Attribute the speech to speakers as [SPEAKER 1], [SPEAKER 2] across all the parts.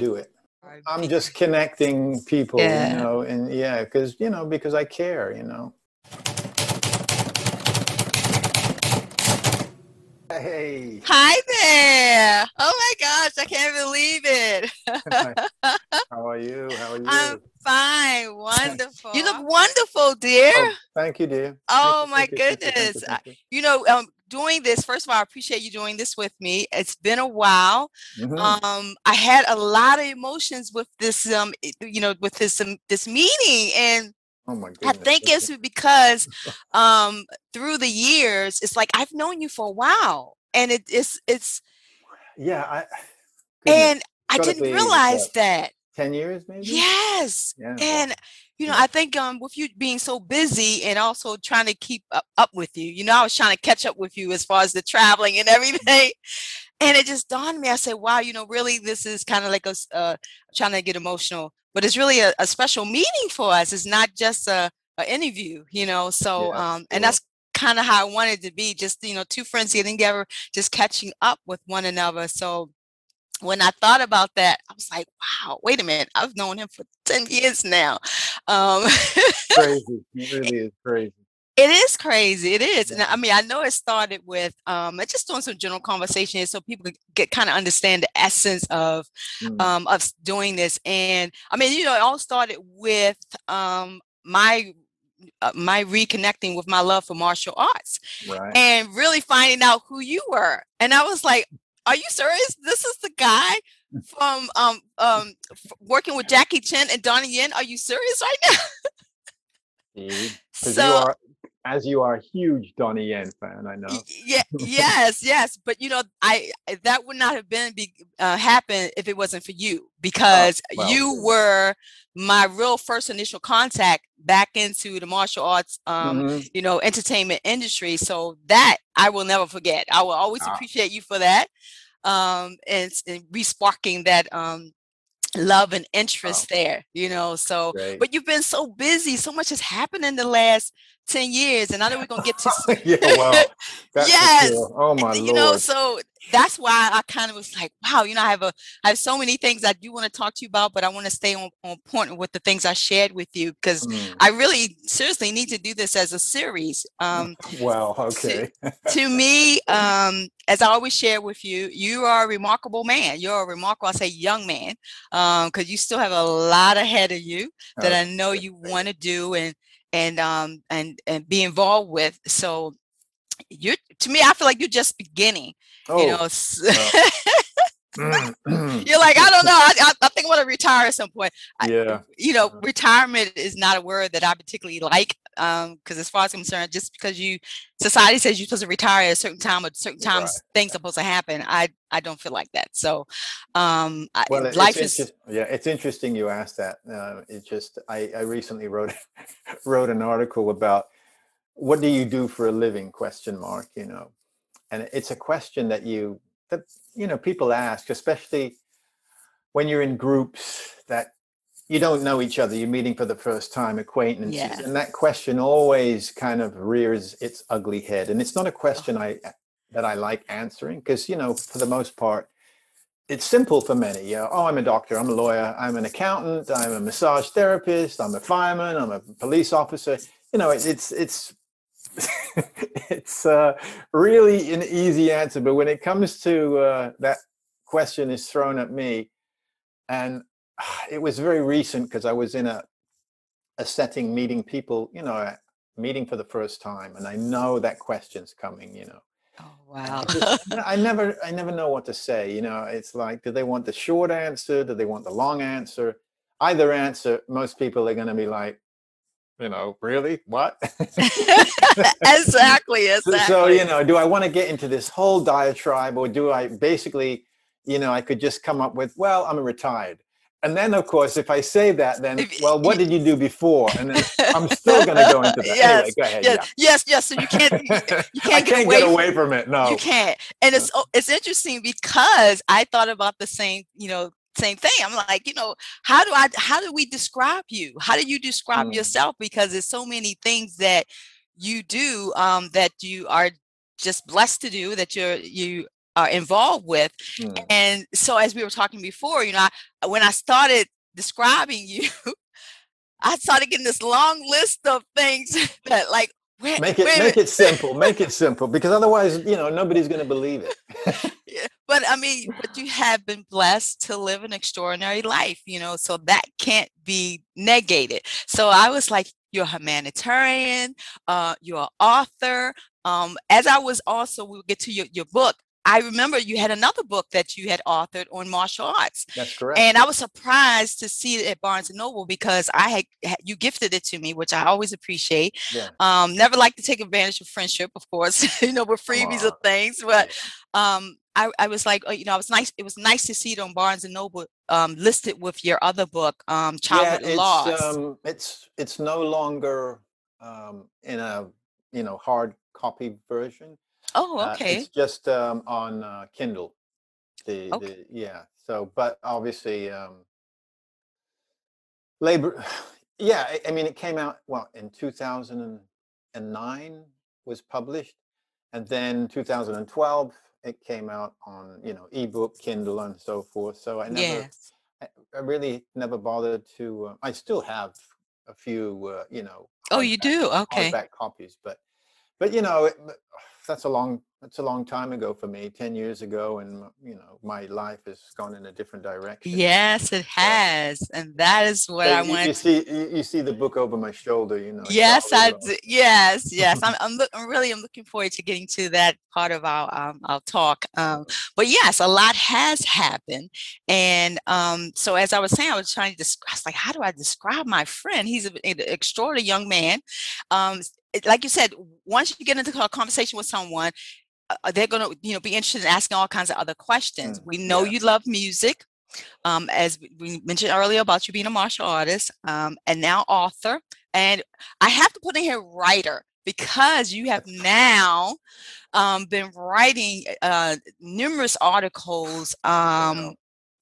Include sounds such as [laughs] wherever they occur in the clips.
[SPEAKER 1] that's why I do it. I'm just connecting people, yeah. you know, and yeah, because you know, because I care, you know. Hey.
[SPEAKER 2] Hi there. Oh my gosh, I can't believe it. [laughs]
[SPEAKER 1] How are you? How are you?
[SPEAKER 2] I'm fine. Wonderful. you look wonderful, dear. Oh,
[SPEAKER 1] thank you, dear.
[SPEAKER 2] Oh thank my you, goodness. You, you, you, know, um, doing this, first of all, I appreciate you doing this with me. It's been a while. Mm-hmm. Um, I had a lot of emotions with this, um, you know, with this um, this meeting, and
[SPEAKER 1] Oh my.
[SPEAKER 2] I think it's because [laughs] um, through the years, it's like I've known you for a while, and it, it's it's
[SPEAKER 1] yeah. I
[SPEAKER 2] and I didn't realize that
[SPEAKER 1] ten years maybe.
[SPEAKER 2] Yes, yeah. and you know, I think um, with you being so busy and also trying to keep up, up with you, you know, I was trying to catch up with you as far as the traveling and [laughs] everything. And it just dawned on me. I said, wow, you know, really, this is kind of like a uh, trying to get emotional, but it's really a, a, special meeting for us. It's not just a, a interview, you know. So, yeah, um, and that's kind of how I wanted to be just, you know, two friends getting together, just catching up with one another. So, when I thought about that, I was like, wow, wait a minute. I've known him for 10 years now. Um,
[SPEAKER 1] crazy. [laughs] It really is crazy.
[SPEAKER 2] It is crazy. It is. And I mean, I know it started with um, just doing some general conversation so people get kind of understand the essence of mm. um, of doing this. And I mean, you know, it all started with um, my uh, my reconnecting with my love for martial arts right. and really finding out who you were. And I was like, are you serious? This is the guy from um um working with Jackie Chan and Donnie Yen. Are you serious right
[SPEAKER 1] now? [laughs] so you are as you are a huge Donnie Yen fan, I know.
[SPEAKER 2] Yeah, [laughs] yes, yes, but you know, I that would not have been be, uh, happen if it wasn't for you oh, because oh, well, you were my real first initial contact back into the martial arts, um, mm-hmm. you know, entertainment industry. So that I will never forget. I will always ah. appreciate you for that, um, and, and resparking that um love and interest wow. there you know so Great. but you've been so busy so much has happened in the last 10 years and i know we're gonna get to [laughs]
[SPEAKER 1] yeah well [laughs]
[SPEAKER 2] yes
[SPEAKER 1] oh my [laughs]
[SPEAKER 2] you
[SPEAKER 1] Lord.
[SPEAKER 2] know so that's why i kind of was like wow you know i have a i have so many things i do want to talk to you about but i want to stay on, on point with the things i shared with you because mm. i really seriously need to do this as a series um [laughs]
[SPEAKER 1] wow okay
[SPEAKER 2] to, to me um as i always share with you you are a remarkable man you're a remarkable i say young man um because you still have a lot ahead of you that oh, i know you want to do and and um and and be involved with so you're to me i feel like you're just beginning oh, you know uh, [laughs] [clears throat] you're like i don't know. I, I think i want to retire at some point.
[SPEAKER 1] Yeah.
[SPEAKER 2] I, you know retirement is not a word that i particularly like um because as far as i'm concerned just because you society says you're supposed to retire at a certain time at certain times right. things are supposed to happen i i don't feel like that. So um well, I, life is
[SPEAKER 1] yeah it's interesting you asked that uh, it just i i recently wrote [laughs] wrote an article about what do you do for a living? question mark you know and it's a question that you that you know people ask especially when you're in groups that you don't know each other you're meeting for the first time acquaintances yeah. and that question always kind of rears its ugly head. And it's not a question i that i like answering because you know for the most part it's simple for many. You know, oh i'm a doctor i'm a lawyer i'm an accountant i'm a massage therapist i'm a fireman i'm a police officer. You know it, it's it's [laughs] it's uh, really an easy answer but when it comes to uh, that question is thrown at me and [sighs] it was very recent because I was in a a setting meeting people, you know, meeting for the first time, and I know that question's coming, you know.
[SPEAKER 2] Oh wow!
[SPEAKER 1] I never, I never know what to say. You know, it's like, do they want the short answer? Do they want the long answer? Either answer, most people are going to be like, you know, really, what? [laughs]
[SPEAKER 2] exactly, [laughs] exactly.
[SPEAKER 1] So, you know, do I want to get into this whole diatribe, or do I basically, you know, I could just come up with, well, I'm retired. And then of course if i say that then well what did you do before? And then i'm still going to go into that. Yes, anyway go ahead
[SPEAKER 2] yes, yeah. yes yes so you can't you [laughs]
[SPEAKER 1] can't, get, can't away, get away from, from it no.
[SPEAKER 2] you can't. And it's oh, it's interesting because i thought about the same you know same thing i'm like you know how do i how do we describe you how do you describe mm. yourself because there's so many things that you do um that you are just blessed to do that you're you are involved with. Mm. And so, as we were talking before, you know, I, when I started describing [laughs] you, I started getting this long list of things [laughs] that, like,
[SPEAKER 1] make it make it [laughs] simple. Make it simple because otherwise, you know, nobody's going to believe it. [laughs]
[SPEAKER 2] yeah, but I mean, but you have been blessed to live an extraordinary life, you know, so that can't be negated. So I was like, you're a humanitarian, uh, you're an author. Um, as I was also, we'll get to your, your book. I remember you had another book that you had authored on martial arts.
[SPEAKER 1] That's correct.
[SPEAKER 2] And I was surprised to see it at Barnes and Noble because I had you gifted it to me, which I always appreciate. Yeah. Um, never like to take advantage of friendship, of course, [laughs] you know, with freebies of things. But um, I, I was like, oh, you know, it was nice. It was nice to see it on Barnes and Noble um, listed with your other book, um, Childhood yeah, it's, Lost.
[SPEAKER 1] Um, it's it's no longer um, in a you know hard copy version.
[SPEAKER 2] Oh,
[SPEAKER 1] Uh,
[SPEAKER 2] okay.
[SPEAKER 1] it's just um, on uh, Kindle. The Okay. the yeah. So, but obviously, um, labor. [sighs] Yeah, I, I mean, it came out well in 2009 was published, and then 2012 it came out on you know ebook, Kindle, and so forth. So I never,
[SPEAKER 2] Yes.
[SPEAKER 1] I, I really never bothered to. Uh, I still have a few, uh, you know,
[SPEAKER 2] Oh, you do? Okay.
[SPEAKER 1] hardback copies, but but you know, it, [sighs] that's a long that's a long time ago for me 10 years ago and you know my life has gone in a different direction.
[SPEAKER 2] Yes it has and that is what so i
[SPEAKER 1] you,
[SPEAKER 2] want
[SPEAKER 1] you see you, see the book over my shoulder you know
[SPEAKER 2] yes i do. yes yes i'm I'm, look, I'm really i'm looking forward to getting to that part of our um, our talk um, but yes a lot has happened and um, so as i was saying i was trying to describe like how do i describe my friend? He's an extraordinary young man. Um, like you said, once you get into a conversation with someone, they're going to, you know, be interested in asking all kinds of other questions. Mm, we know yeah. you love music, um, as we mentioned earlier about you being a martial artist, um, and now author. And I have to put in here writer because you have now um, been writing uh, numerous articles um,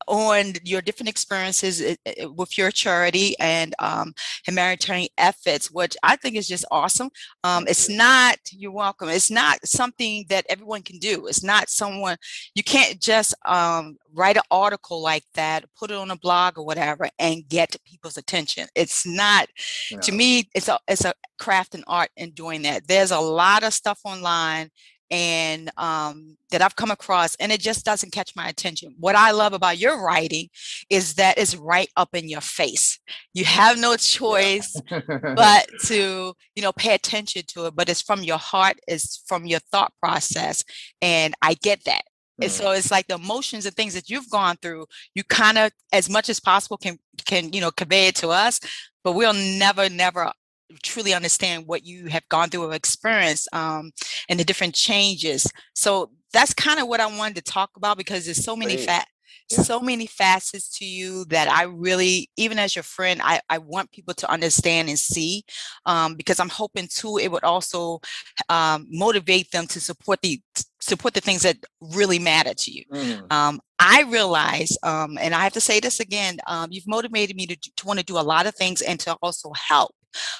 [SPEAKER 2] on your different experiences eh, eh, with your charity and um, humanitarian efforts, which I think is just awesome. Um, it's not, you're welcome, it's not something that everyone can do. It's not someone, you can't just um, write an article like that, put it on a blog or whatever, and get people's attention. It's not, no. to me, it's a, it's a craft and art in doing that. There's a lot of stuff online and um, that I've come across, and it just doesn't catch my attention. What I love about your writing is that it's right up in your face. You have no choice [laughs] but to, you know, pay attention to it. But it's from your heart, it's from your thought process, and I get that. And so it's like the emotions and things that you've gone through, you kind of, as much as possible, can can you know convey it to us. But we'll never, never truly understand what you have gone through or experienced um, and the different changes. So that's kind of what I wanted to talk about because there's so many fat yeah. so many facets to you that I really, even as your friend, I, I want people to understand and see um, because I'm hoping too it would also um, motivate them to support the support the things that really matter to you. Mm. Um, I realize, um, and I have to say this again, um, you've motivated me to, to want to do a lot of things and to also help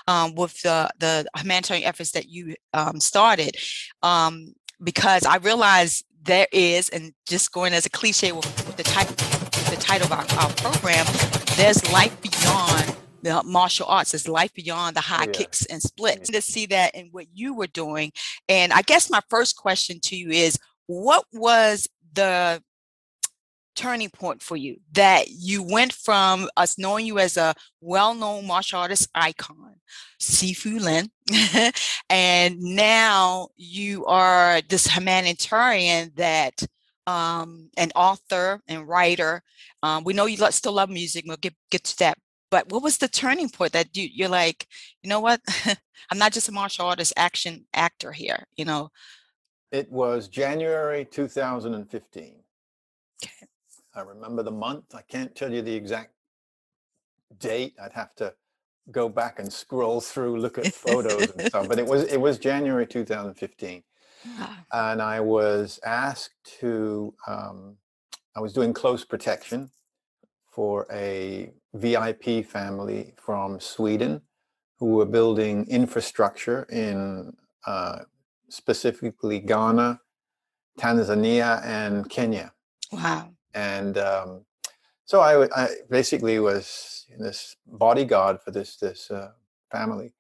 [SPEAKER 2] um, with the, the humanitarian efforts that you um, started um, because I realize there is, and just going as a cliche with, with the, type, the title of our, our, program, there's life beyond the martial arts. There's life beyond the high yeah. kicks and splits. To see that in what you were doing. And I guess my first question to you is, what was the turning point for you that you went from us knowing you as a well-known martial artist icon, Sifu Lyn, [laughs] and now you are this humanitarian that um, an author and writer. Um, we know you still love music. We'll get get to that. But what was the turning point that you, you're like, you know what? [laughs] I'm not just a martial artist, action actor here. You know.
[SPEAKER 1] It was January 2015. Okay. I remember the month. I can't tell you the exact date. I'd have to go back and scroll through, look at photos and stuff. But it was it was January 2015, and I was asked to. Um, I was doing close protection for a VIP family from Sweden who were building infrastructure in uh, specifically Ghana, Tanzania and Kenya.
[SPEAKER 2] Wow.
[SPEAKER 1] And um, so I, I, basically was this bodyguard for this this uh, family.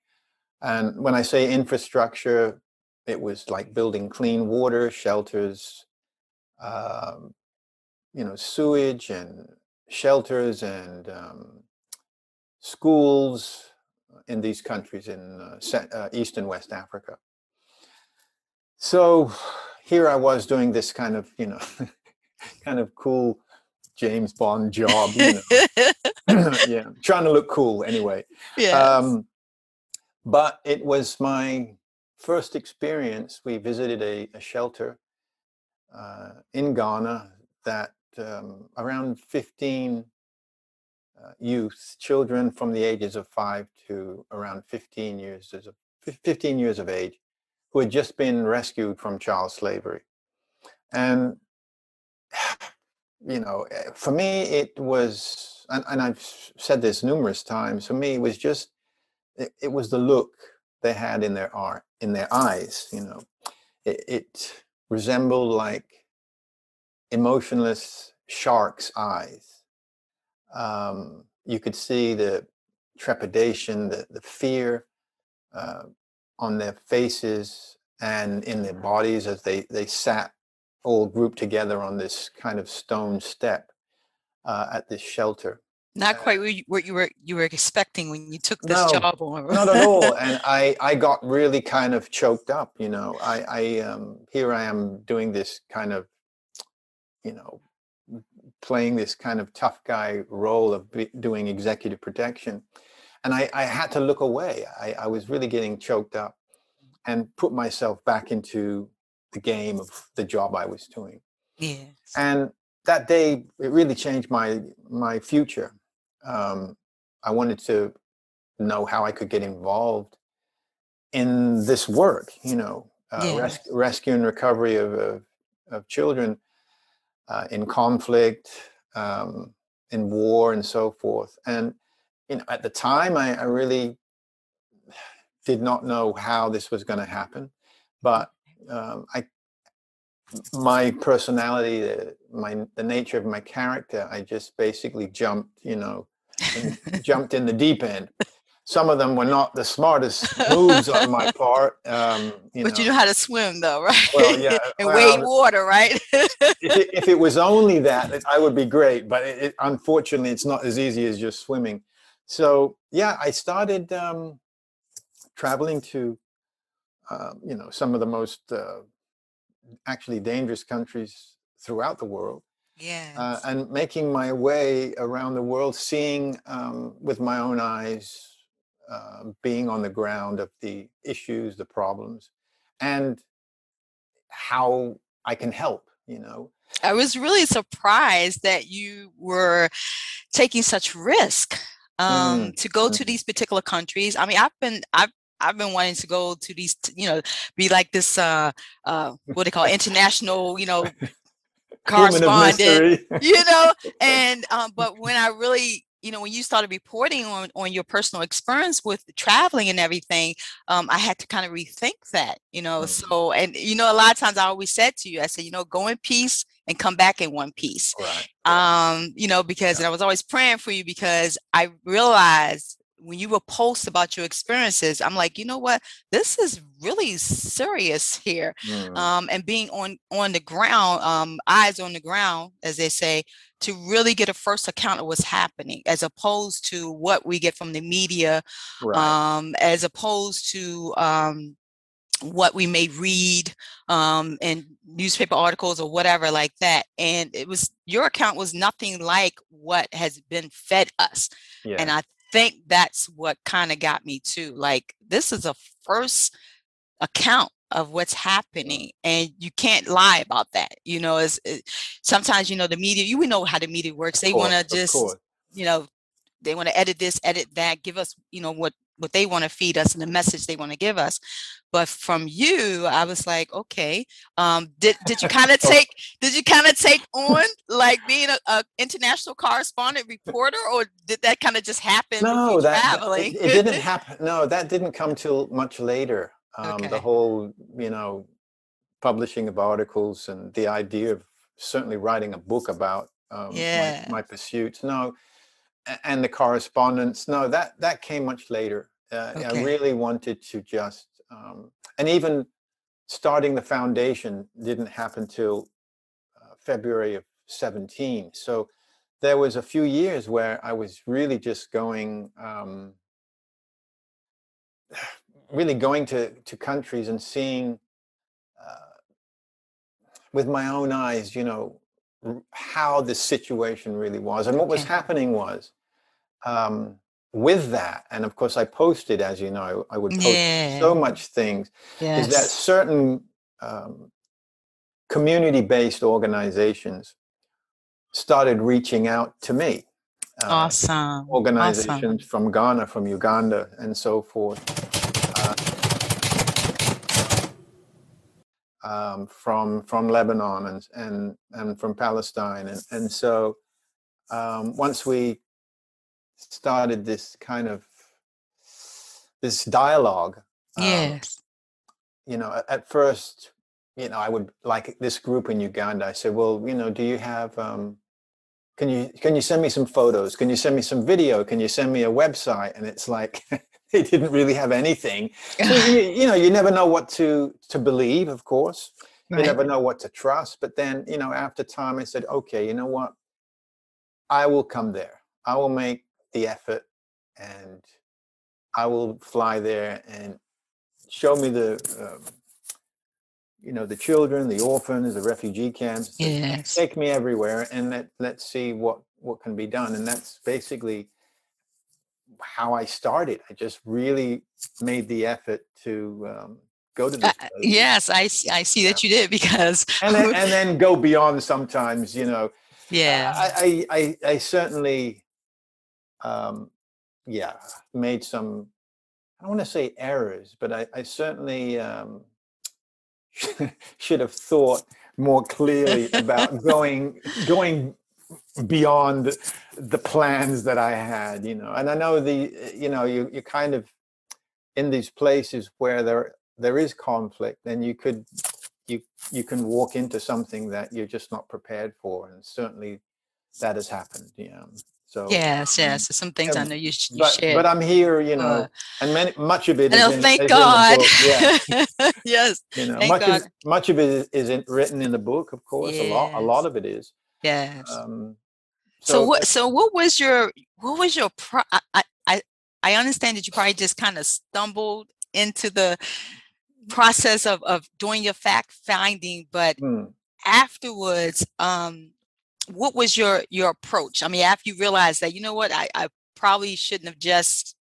[SPEAKER 1] And when I say infrastructure, it was like building clean water, shelters, um, you know, sewage and shelters and um, schools in these countries in uh, uh, East and West Africa. So here I was doing this kind of, you know, [laughs] [laughs] kind of cool James Bond job, you know. [laughs] [clears throat] yeah, trying to look cool anyway.
[SPEAKER 2] Yeah. Um,
[SPEAKER 1] but it was my first experience. We visited a, a shelter uh, in Ghana that um, around 15 uh, youth, children from the ages of five to around 15 years, 15 years of age, who had just been rescued from child slavery. And, you know, eh, for me, it was, and, and I've said this numerous times, for me, it was just, it, it was the look they had in their art, in their eyes, you know. It, it resembled like emotionless shark's eyes. Um, you could see the trepidation, the, the fear uh, on their faces and in their bodies as they, they sat all grouped together on this kind of stone step uh, at this shelter.
[SPEAKER 2] Not uh, quite what you, were you were expecting when you took this
[SPEAKER 1] no,
[SPEAKER 2] job
[SPEAKER 1] not at all. [laughs] And I I got really kind of choked up. You know, I I um here I am doing this kind of, you know, playing this kind of tough guy role of doing executive protection, and I I had to look away. I I was really getting choked up, and put myself back into the game of the job I was doing.
[SPEAKER 2] Yes.
[SPEAKER 1] And that day it really changed my my future um, I wanted to know how I could get involved in this work, you know, uh, yeah. res- rescue and recovery of, of, of children uh, in conflict, um, in war, and so forth. And you know, at the time, I, I really [sighs] did not know how this was going to happen, but um, I, my personality, the, my the nature of my character, I just basically jumped, you know, jumped in the deep end. Some of them were not the smartest moves on my [laughs] part. Um,
[SPEAKER 2] you but know. you know how to swim, though, [laughs] right? Well, yeah. and well, wade water, right?
[SPEAKER 1] if, it, if, it, was only that, I would be great. But it, it, unfortunately, it's not as easy as just swimming. So yeah, I started um, traveling to, uh, you know, some of the most uh, actually dangerous countries throughout the world
[SPEAKER 2] yeah.
[SPEAKER 1] Uh, and making my way around the world, seeing um, with my own eyes, uh, being on the ground of the issues, the problems, and how I can help, you know.
[SPEAKER 2] I was really surprised that you were taking such risk um, mm. to go to these particular countries. I mean, I've been, I've I've been wanting to go to these, you know, be like this, uh, uh, what they call international, you know, correspondent, you know, [laughs] and um, but when I really you know when you started reporting on on your personal experience with traveling and everything um, i had to kind of rethink that you know mm-hmm. so and you know a lot of times i always said to you i said you know go in peace and come back in one piece
[SPEAKER 1] right.
[SPEAKER 2] um you know because yeah. i was always praying for you because i realized when you will post about your experiences i'm like you know what this is really serious here mm. um, and being on on the ground um, eyes on the ground as they say to really get a first account of what's happening as opposed to what we get from the media right. um, as opposed to um, what we may read um, in newspaper articles or whatever like that and it was your account was nothing like what has been fed us yeah. and i think that's what kind of got me too. Like this is a first account of what's happening and you can't lie about that you know it's it, sometimes you know the media you we know how the media works they want to just you know they want to edit this edit that give us you know what what they want to feed us and the message they want to give us but from you i was like okay um did did you [laughs] kind of take did you kind of take on like being a, a, international correspondent reporter or did that kind of just happen
[SPEAKER 1] no that? It, it didn't happen no that didn't come till much later um okay. the whole you know publishing of articles and the idea of certainly writing a book about um,
[SPEAKER 2] Yeah.
[SPEAKER 1] my, my pursuits. No, and the correspondence. No, that that came much later. Uh, I really wanted to just, um, and even starting the foundation didn't happen till uh, February of 17. So there was a few years where I was really just going, um, [sighs] really going to, to countries and seeing uh, with my own eyes, you know, r- how the situation really was. And what was happening was um, with that, and of course I posted, as you know, I would post so much things, is that certain um, community-based organizations started reaching out to me. uh,
[SPEAKER 2] Awesome. Awesome.
[SPEAKER 1] organizations from Ghana, from Uganda, and so forth, uh, um, from from Lebanon and and and from Palestine, and and so um, once we started this kind of this dialogue, um,
[SPEAKER 2] Yes.
[SPEAKER 1] you know, at, first, you know, I would like this group in Uganda. I said, well, you know, do you have, um, can you can you send me some photos? Can you send me some video? Can you send me a website? And it's like [laughs] they didn't really have anything. So [laughs] you, you know, you never know what to to believe. Of course, you never know what to trust. But then, you know, after time, I said, okay, you know what? I will come there. I will make the effort, and I will fly there and show me the, um, you know, the children, the orphans, the refugee camps.
[SPEAKER 2] Yes.
[SPEAKER 1] Take me everywhere, and let let's see what what can be done. And that's basically how I started. I just really made the effort to um, go to
[SPEAKER 2] Uh,
[SPEAKER 1] this place.
[SPEAKER 2] yes, I see, I see that you did [laughs] because
[SPEAKER 1] and then, [laughs] and then go beyond sometimes you know
[SPEAKER 2] yeah.
[SPEAKER 1] I, I i i certainly um yeah made some i don't want to say errors but i i certainly um [laughs] should have thought more clearly about [laughs] going going beyond the plans that i had you know and i know the you know you you kind of in these places where there there is conflict then you could you you can walk into something that you're just not prepared for and certainly that has happened you know so
[SPEAKER 2] Yes, yes. so Some things I
[SPEAKER 1] um,
[SPEAKER 2] know you, you
[SPEAKER 1] but
[SPEAKER 2] shared.
[SPEAKER 1] but i'm here you know
[SPEAKER 2] uh,
[SPEAKER 1] and many much of it
[SPEAKER 2] I
[SPEAKER 1] in,
[SPEAKER 2] thank
[SPEAKER 1] is in the
[SPEAKER 2] God.
[SPEAKER 1] book, yeah [laughs]
[SPEAKER 2] yes,
[SPEAKER 1] you know
[SPEAKER 2] Thank
[SPEAKER 1] much
[SPEAKER 2] God.
[SPEAKER 1] of, much of it is, is in, written in the book of course a lot a lot of it is
[SPEAKER 2] yes.
[SPEAKER 1] um
[SPEAKER 2] so, what? So what was your? What was your? Pro- I, I I I understand that you probably just kind of stumbled into the process of of doing your fact finding, but
[SPEAKER 1] hmm,
[SPEAKER 2] afterwards, um, what was your your approach? I mean, after you realized that, you know what, I I probably shouldn't have just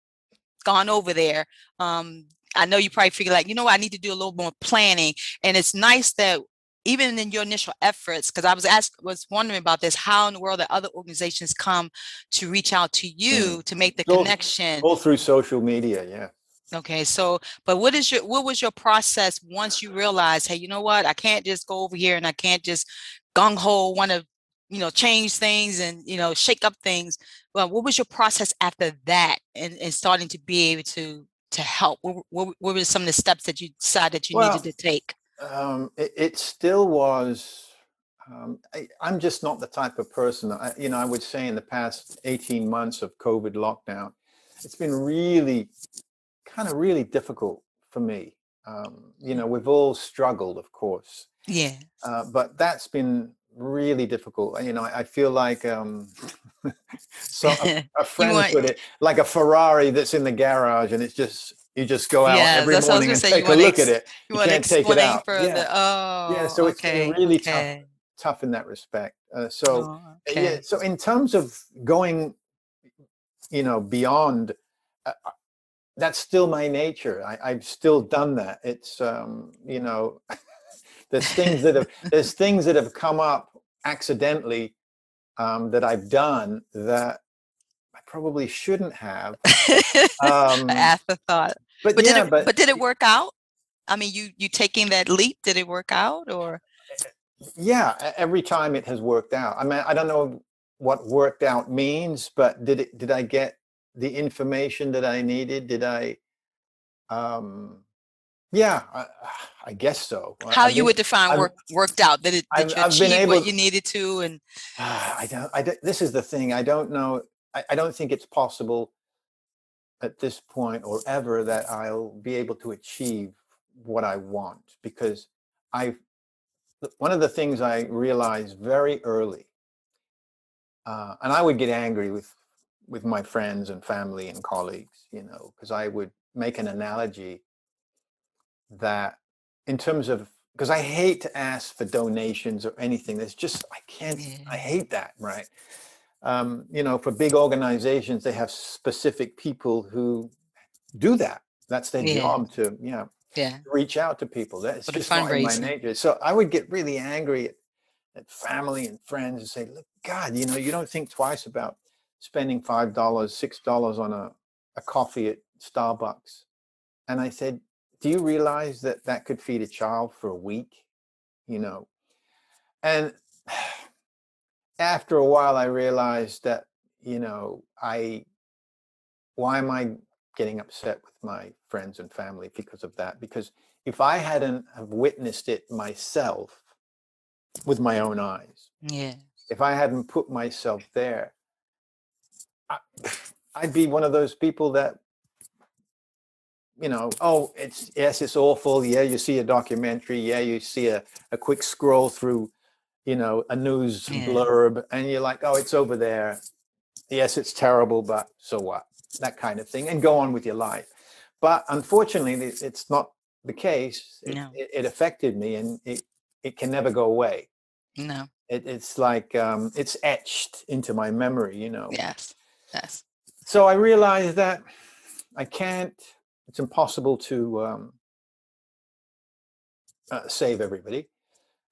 [SPEAKER 2] gone over there. Um, I know you probably figured like, you know what, I need to do a little more planning. And it's nice that even in your initial efforts, because I was asked was wondering about this, how in the world that other organizations come to reach out to you to make the
[SPEAKER 1] Those-
[SPEAKER 2] connection.
[SPEAKER 1] all through social media yeah
[SPEAKER 2] Okay, so but what is your what was your process once you realized, hey, you know what, I can't just go over here and I can't just gung ho want to, you know, change things and you know shake up things. Well, what was your process after that and, and starting to be able to to help? What, what, what were some of the steps that you decided you
[SPEAKER 1] Well,
[SPEAKER 2] needed to take?
[SPEAKER 1] um, it, it still was. Um, I, I'm just not the type of person. I, you know, I would say in the past 18 months of COVID lockdown, it's been really, kind of really difficult for me. Um, you know, we've all struggled, of course,
[SPEAKER 2] Yeah.
[SPEAKER 1] uh, but that's been really difficult. You know, I, I feel like um, [laughs] so a, [laughs] a friend
[SPEAKER 2] want-
[SPEAKER 1] put it like a Ferrari that's in the garage, and it's just you just go out
[SPEAKER 2] Yeah,
[SPEAKER 1] every
[SPEAKER 2] that's what I was
[SPEAKER 1] morning and
[SPEAKER 2] say, you
[SPEAKER 1] take a
[SPEAKER 2] wanna
[SPEAKER 1] look
[SPEAKER 2] ex-
[SPEAKER 1] at it.
[SPEAKER 2] You,
[SPEAKER 1] You
[SPEAKER 2] want to
[SPEAKER 1] can't take it out.
[SPEAKER 2] further?
[SPEAKER 1] Yeah.
[SPEAKER 2] Oh,
[SPEAKER 1] Yeah, so it's been
[SPEAKER 2] okay,
[SPEAKER 1] really tough.
[SPEAKER 2] okay.
[SPEAKER 1] tough in that respect. Uh, so
[SPEAKER 2] Oh,
[SPEAKER 1] uh,
[SPEAKER 2] okay.
[SPEAKER 1] yeah, so in terms of going, you know, beyond, uh, uh, that's still my nature. I, I've still done that. It's um, you know, [laughs] there's things that have there's things that have come up accidentally um, that I've done that I probably shouldn't have. Um, [laughs]
[SPEAKER 2] afterthought.
[SPEAKER 1] but,
[SPEAKER 2] But
[SPEAKER 1] yeah,
[SPEAKER 2] did it
[SPEAKER 1] but
[SPEAKER 2] but did it work out? I mean, you you taking that leap, did it work out or
[SPEAKER 1] yeah every time it has worked out i mean i don't know what worked out means but did it did i get the information that i needed did i um yeah i, I guess so.
[SPEAKER 2] How I've you would define I've, work worked out that it that I've, you achieved able, what you needed to and [sighs]
[SPEAKER 1] I don't I don't, this is the thing I don't know I, I don't think it's possible at this point or ever that I'll be able to achieve what I want because I one of the things I realized very early uh, and I would get angry with with my friends and family and colleagues you know because I would make an analogy that in terms of because I hate to ask for donations or anything. There's just I can't. Yeah. I hate that. Right. Um, you know, for big organizations, they have specific people who do that. That's their yeah. job to you know
[SPEAKER 2] yeah.
[SPEAKER 1] reach out to people. That's just not in my nature. So I would get really angry at, at family and friends and say, "Look, God, you know, you don't think twice about spending five dollars, six dollars on a, a coffee at Starbucks." And I said, do you realize that that could feed a child for a week? You know? And [sighs] after a while i realized that you know i why am i getting upset with my friends and family because of that? Because if i hadn't have witnessed it myself with my own eyes
[SPEAKER 2] yeah
[SPEAKER 1] if i hadn't put myself there I, [sighs] i'd be one of those people that you know, oh, it's yes, it's awful. Yeah, you see a documentary. Yeah, you see a, a quick scroll through, you know, a news yeah. blurb, and you're like, oh, it's over there. Yes, it's terrible, but so what? That kind of thing, and go on with your life. But unfortunately, it's not the case. It, no. it, it affected me, and it it can never go away.
[SPEAKER 2] No,
[SPEAKER 1] it, it's like um, it's etched into my memory. You know.
[SPEAKER 2] Yes. Yes.
[SPEAKER 1] So I realized that I can't it's impossible to um, uh, save everybody.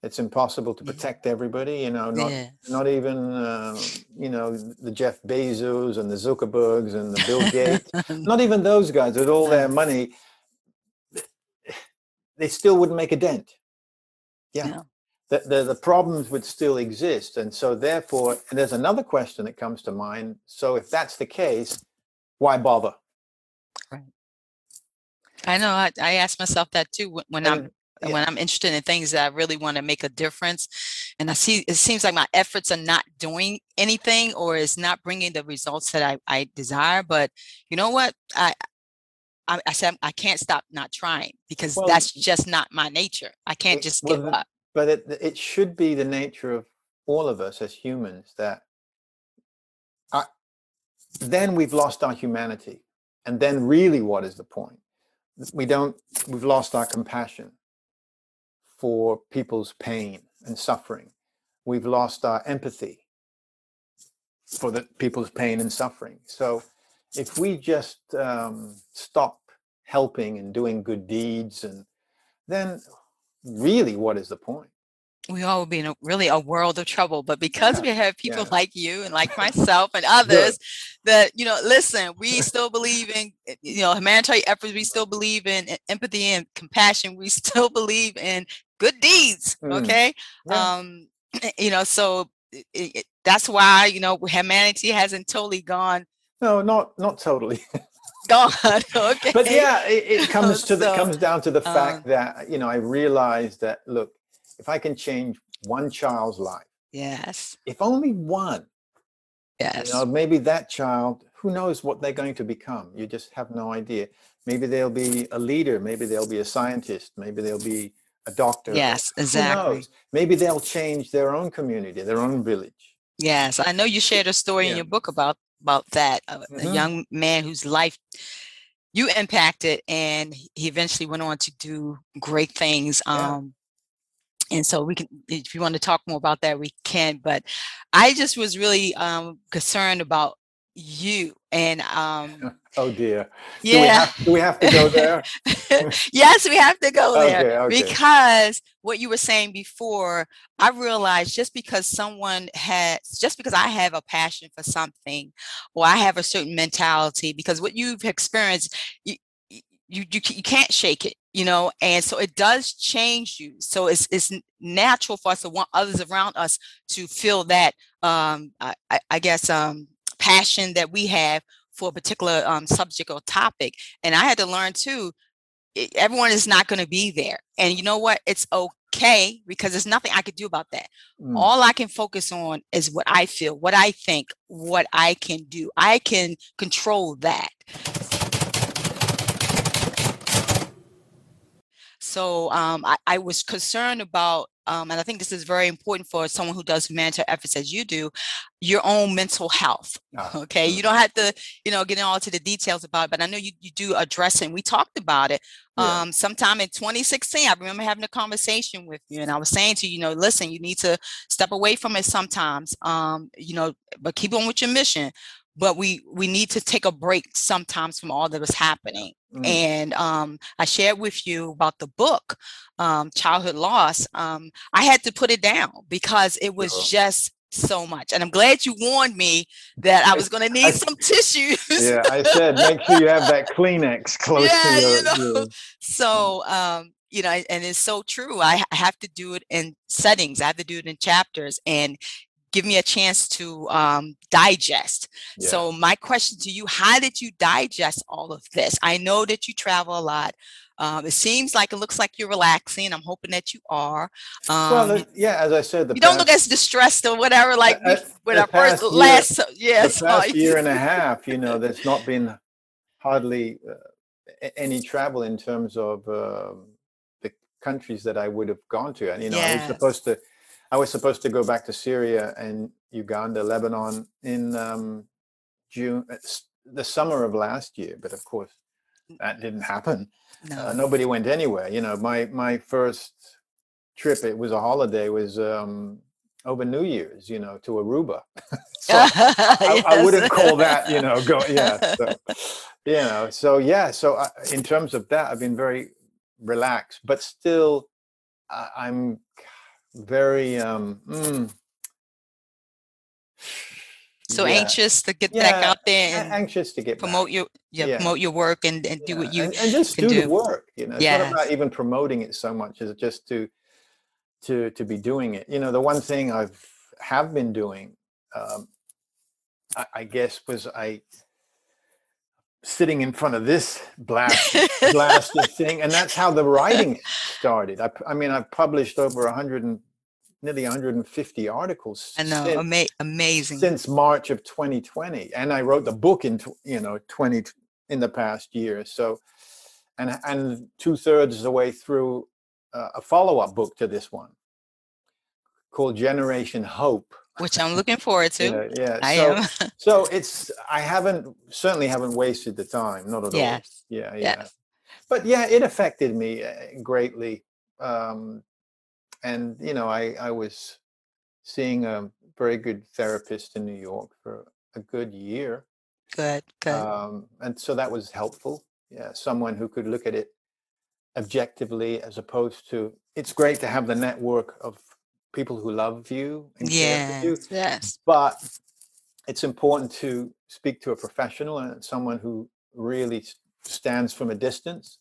[SPEAKER 1] It's impossible to protect everybody. You know, not yes. not even uh, you know the Jeff Bezos and the Zuckerbergs and the Bill Gates. [laughs] not even those guys with all their money. [sighs] They still wouldn't make a dent. Yeah. yeah. The, the, the problems would still exist. And so therefore, and there's another question that comes to mind. So if that's the case, why bother?
[SPEAKER 2] I know. I, I ask myself that too when, I'm yeah. when I'm interested in things that I really want to make a difference, and I see it seems like my efforts are not doing anything or is not bringing the results that I, I desire. But you know what? I I, I said I can't stop not trying because well, that's just not my nature. I can't just well, give up.
[SPEAKER 1] But it it should be the nature of all of us as humans that I, then we've lost our humanity. And then really what is the point? We don't we've lost our compassion for people's pain and suffering. We've lost our empathy for the people's pain and suffering. So if we just um, stop helping and doing good deeds and then really what is the point
[SPEAKER 2] we all would be in a, really a world of trouble. But because yeah, we have people yeah. like you and like [laughs] myself and others that, you know, listen, we [laughs] still believe in, eh, you know, humanitarian efforts. We still believe in empathy and compassion. We still believe in good deeds. Mm. Okay. Yeah. Um, you know, so it, it, that's why, you know, humanity hasn't totally gone.
[SPEAKER 1] No, not, not totally. [laughs]
[SPEAKER 2] gone. okay.
[SPEAKER 1] But yeah, it, it comes to the, comes down to the fact um, that, you know, I realized that, look, if I can change one child's life,
[SPEAKER 2] yes,
[SPEAKER 1] if only one,
[SPEAKER 2] yes,
[SPEAKER 1] you know, maybe that child, who knows what they're going to become? You just have no idea. Maybe they'll be a leader. Maybe they'll be a scientist. Maybe they'll be a doctor.
[SPEAKER 2] Yes, exactly.
[SPEAKER 1] Maybe they'll change their own community, their own village.
[SPEAKER 2] Yes, I know you shared a story yeah. in your book about about that. Uh, mm-hmm. A young man whose life you impacted, and he eventually went on to do great things. Um, and so we can if you want to talk more about that we can but i just was really um concerned about you and um [laughs]
[SPEAKER 1] oh dear. Yeah do we have, do we have to go there? [laughs]
[SPEAKER 2] Yes we have to go there okay, okay. because what you were saying before i realized just because someone has just because i have a passion for something or i have a certain mentality because what you've experienced you, you, you, you can't shake it you know and so it does change you so it's it's natural for us to want others around us to feel that um i, I guess um passion that we have for a particular um, subject or topic and i had to learn too everyone is not going to be there. And you know what? It's okay because there's nothing I could do about that. Mm. All I can focus on is what I feel, what I think, what I can do. I can control that. So um, I, I, was concerned about, um, and I think this is very important for someone who does mental efforts as you do, your own mental health. [laughs] Okay, you don't have to, you know, get all to the details about it, but I know you, you do address it. And we talked about it yeah. um, sometime in 2016. I remember having a conversation with you, and I was saying to you, you know, listen, you need to step away from it sometimes, um, you know, but keep on with your mission but we we need to take a break sometimes from all that was happening. Mm. and um, i shared with you about the book um, Childhood Lost. Um, i had to put it down because it was uh-huh. just so much. And i'm glad you warned me that i was going to need I, some tissues.
[SPEAKER 1] Yeah i said make sure you have that kleenex [laughs] close yeah, to your, you know?
[SPEAKER 2] Your... so um you know and it's so true. I have to do it in settings. I have to do it in chapters. And give me a chance to um, digest. Yeah. So my question to you, how did you digest all of this? I know that you travel a lot. Um, it seems like it looks like you're relaxing. I'm hoping that you are.
[SPEAKER 1] Um, well, yeah, as I said,
[SPEAKER 2] you past, don't look as distressed or whatever. Like uh, with our first year, last, yes,
[SPEAKER 1] the [laughs] past year and a [laughs] half. You know, there's not been hardly uh, any travel in terms of uh, the countries that I would have gone to, and you know, yes. I was supposed to I was supposed to go back to Syria and Uganda, Lebanon in um, June, uh, the summer of last year, but of course that didn't happen. No. Uh, nobody went anywhere. You know, my my first trip, it was a holiday, was um, over New Year's. You know, to Aruba. [laughs] so I, yes. [laughs] I, wouldn't call that. You know, go [laughs] yeah. So, you know, so yeah. So I, in terms of that, I've been very relaxed, but still, I, I'm very um mm,
[SPEAKER 2] so yeah. anxious to get yeah, back out there and
[SPEAKER 1] anxious to get
[SPEAKER 2] promote
[SPEAKER 1] back.
[SPEAKER 2] your yeah, yeah, promote your work and, and do what you
[SPEAKER 1] and, and just do, do, the work you know it's yes. not about even promoting it so much as just to to to be doing it you know the one thing i've have been doing um I, I guess was i sitting in front of this blast [laughs] blasted thing and that's how the writing started I, I mean i've published over 100 and nearly 150 articles
[SPEAKER 2] i know since, ama- amazing
[SPEAKER 1] since march of 2020 and i wrote the book in you know 20 in the past year so and and two-thirds of the way through uh, a follow-up book to this one called generation hope
[SPEAKER 2] which I'm looking forward to.
[SPEAKER 1] Yeah, yeah. I so, am. so it's I haven't certainly haven't wasted the time, not at
[SPEAKER 2] yes.
[SPEAKER 1] all. Yeah, yeah. Yes. But yeah, it affected me uh, greatly, um, and you know, I I was seeing a very good therapist in New York for a good year.
[SPEAKER 2] Good, good. Um,
[SPEAKER 1] and so that was helpful. Yeah, someone who could look at it objectively as opposed to it's great to have the network of people who love you
[SPEAKER 2] and yes, you. Yes.
[SPEAKER 1] But it's important to speak to a professional and someone who really stands from a distance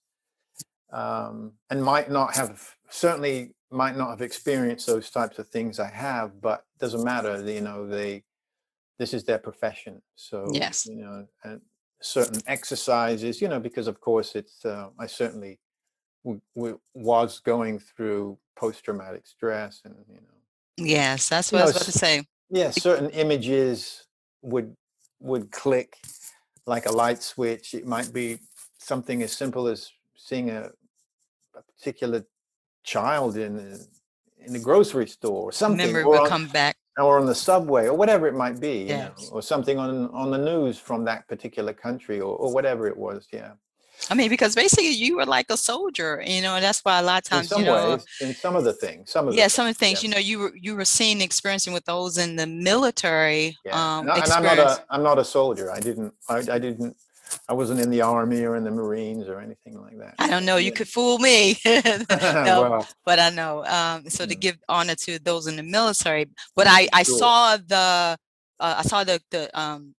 [SPEAKER 1] um, and might not have certainly might not have experienced those types of things I have, but doesn't matter. You know, they this is their profession. So
[SPEAKER 2] yes,
[SPEAKER 1] you know, and certain exercises, you know, because of course it's uh, I certainly w- w- was going through post traumatic stress and you know
[SPEAKER 2] yes that's what know, i was about to say
[SPEAKER 1] yeah certain images would would click like a light switch it might be something as simple as seeing a, a particular child in in the grocery store or something
[SPEAKER 2] Memory
[SPEAKER 1] or
[SPEAKER 2] on, come back
[SPEAKER 1] or on the subway or whatever it might be yes. you know, or something on on the news from that particular country or, or whatever it was yeah
[SPEAKER 2] I mean, because basically you were like a soldier, you know, and that's why a lot of times,
[SPEAKER 1] in some
[SPEAKER 2] you know,
[SPEAKER 1] ways, in some of the things, some of
[SPEAKER 2] yeah,
[SPEAKER 1] the
[SPEAKER 2] some of the things, yeah. you know, you were you were seeing, experiencing with those in the military.
[SPEAKER 1] Yeah. Um, and, and I'm not a I'm not a soldier. I didn't I, I didn't I wasn't in the army or in the Marines or anything like that.
[SPEAKER 2] I don't know. You could fool me. [laughs] [laughs] no, but I know. Um, so to give honor to those in the military, but I I sure. saw the uh, I saw the the um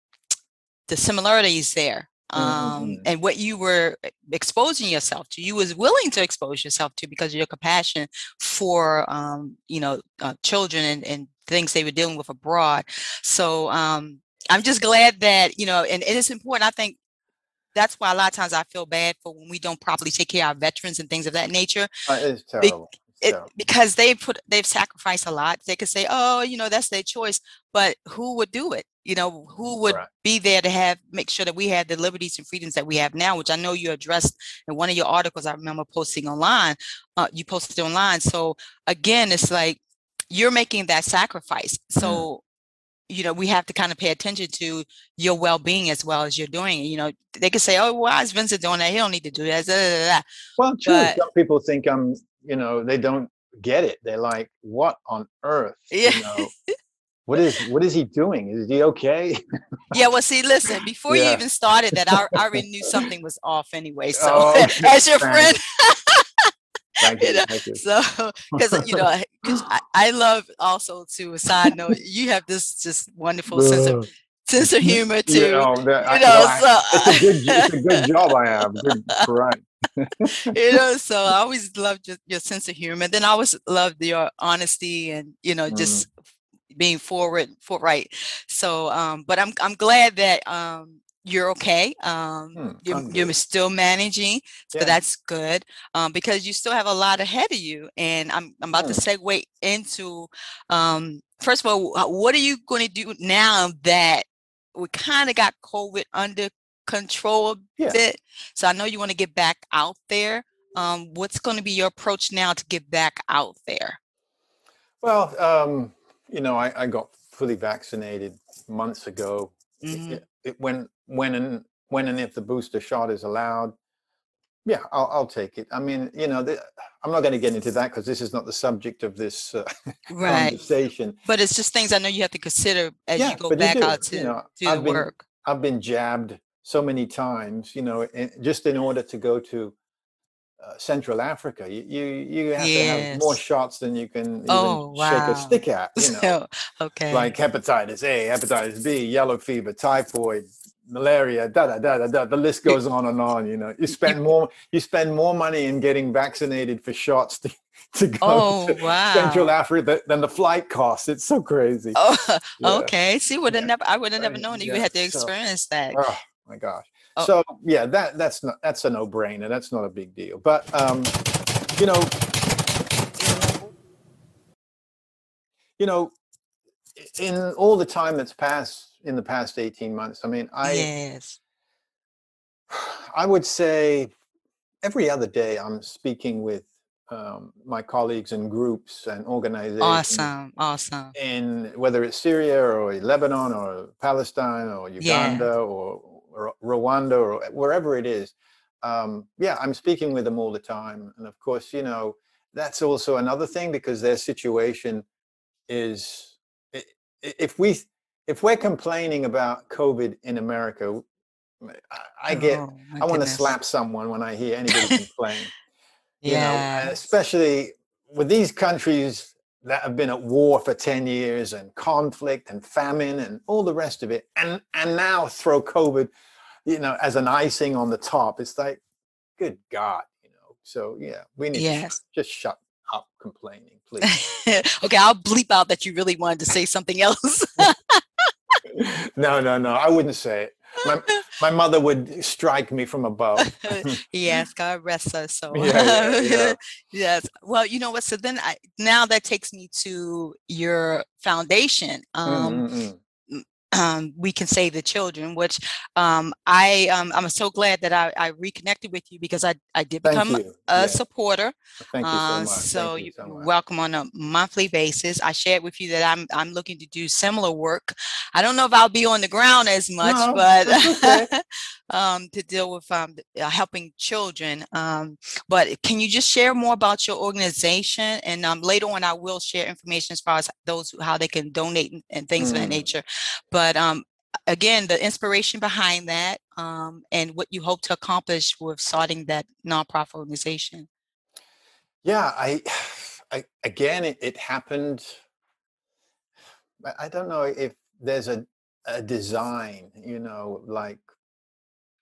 [SPEAKER 2] the similarities there um, mm-hmm. and what you were exposing yourself to you was willing to expose yourself to because of your compassion for um, you know uh, children and, and, things they were dealing with abroad so um, i'm just glad that you know and it is important i think that's why a lot of times I feel bad for when we don't properly take care of our veterans and things of that nature.
[SPEAKER 1] Uh, it's terrible. Be-
[SPEAKER 2] it, because they put they've sacrificed a lot. They could say, "Oh, you know, that's their choice," but who would do it? You know, who would right. be there to have make sure that we have the liberties and freedoms that we have now, which I know you addressed in one of your articles. I remember posting online. Uh, you posted online. So again, it's like you're making that sacrifice. Mm. So. You know, we have to kind of pay attention to your well-being as well as you're doing it. You know, they could say, "Oh, why is Vincent doing that? He don't need to do that."
[SPEAKER 1] Well, true. But, Some people think I'm you know they don't get it they're like what on earth yeah. you know [laughs] what is what is he doing is he okay
[SPEAKER 2] yeah well see listen [laughs] before yeah. you even started that I, I already knew something was off anyway [laughs] so oh, as your friend
[SPEAKER 1] Thank you, you know, thank you.
[SPEAKER 2] So, because you know, because I, I, love also to a side note, you have this just wonderful sense of sense of humor too. You know, that, you know I, so
[SPEAKER 1] it's, a good, it's a good [laughs] job I have. Good, right. [laughs]
[SPEAKER 2] you know, so I always loved your, your sense of humor. Then I always loved your honesty and, you know, just mm. being forward, forthright. So, um, but I'm, I'm glad that, um, you're okay. Um, hmm, you're, you're, still managing, so yeah. that's good. Um, because you still have a lot ahead of you. And I'm, I'm about hmm. to segue into, um, first of all, what are you going to do now that we kind of got COVID under control a yeah. bit. So I know you want to get back out there. Um, what's going to be your approach now to get back out there?
[SPEAKER 1] Well, um, you know, I, I, got fully vaccinated months ago. Mm-hmm. It, it, when when and when and if the booster shot is allowed, yeah, I'll, I'll take it. I mean, you know, the, I'm not going to get into that because this is not the subject of this uh, [laughs] right. conversation.
[SPEAKER 2] But it's just things I know you have to consider as yeah, you go back you out to you know, do I've
[SPEAKER 1] been,
[SPEAKER 2] work.
[SPEAKER 1] I've been jabbed so many times, you know, in, just in order to go to uh, Central Africa. You you, you have yes. to have more shots than you can even oh, wow. shake a stick at. You [laughs] know,
[SPEAKER 2] okay.
[SPEAKER 1] Like hepatitis A, hepatitis B, yellow fever, typhoid, malaria, da da da da da. The list goes on and on. You know, you spend more you spend more money in getting vaccinated for shots to, [laughs] to go oh, to wow. Central Africa than the flight costs. It's so crazy.
[SPEAKER 2] Oh, [laughs] yeah. okay. See, would have yeah. never I would have never known that yeah. you had to experience so, that.
[SPEAKER 1] Oh, my gosh. Oh. So yeah, that that's not that's a no brainer. That's not a big deal. But um, you know, you know, in all the time that's passed in the past 18 months, I mean, I
[SPEAKER 2] yes. [sighs]
[SPEAKER 1] I would say every other day I'm speaking with um, my colleagues in groups and organizations.
[SPEAKER 2] Awesome, awesome.
[SPEAKER 1] In whether it's Syria or Lebanon or Palestine or Uganda yeah. or Rwanda or wherever it is. Um, yeah, I'm speaking with them all the time. And of course, you know, that's also another thing because their situation is if we if we're complaining about COVID in America, I get oh, I want to slap someone when I hear [laughs] anybody complain. yeah. You know, especially with these countries that have been at war for 10 years and conflict and famine and all the rest of it and and now throw covid you know as an icing on the top it's like good god you know so yeah we need yes. to just shut up complaining [laughs] please
[SPEAKER 2] okay i'll bleep out that you really wanted to say something else [laughs] [laughs]
[SPEAKER 1] no no no i wouldn't say it my, [laughs] my mother would strike me from above. [laughs]
[SPEAKER 2] yes, God rest her soul. Yeah, yeah, yeah. yes. Well, you know what? So then I now that takes me to your foundation. Um, mm-hmm um, we can save the children, which um, I um, I'm so glad that I, I, reconnected with you because I, I did become a yeah. supporter.
[SPEAKER 1] Thank you so uh, much.
[SPEAKER 2] so
[SPEAKER 1] you so much.
[SPEAKER 2] welcome on a monthly basis. I shared with you that I'm I'm looking to do similar work. I don't know if I'll be on the ground as much, no, but okay. [laughs] [laughs] um, to deal with um, uh, helping children. Um, but can you just share more about your organization? And um, later on, I will share information as far as those how they can donate and, things mm. of that mm. nature. But um, again, the inspiration behind that um, and what you hope to accomplish with starting that nonprofit organization.
[SPEAKER 1] Yeah, I, [sighs] I again, it, it happened. I don't know if there's a, a design, you know, like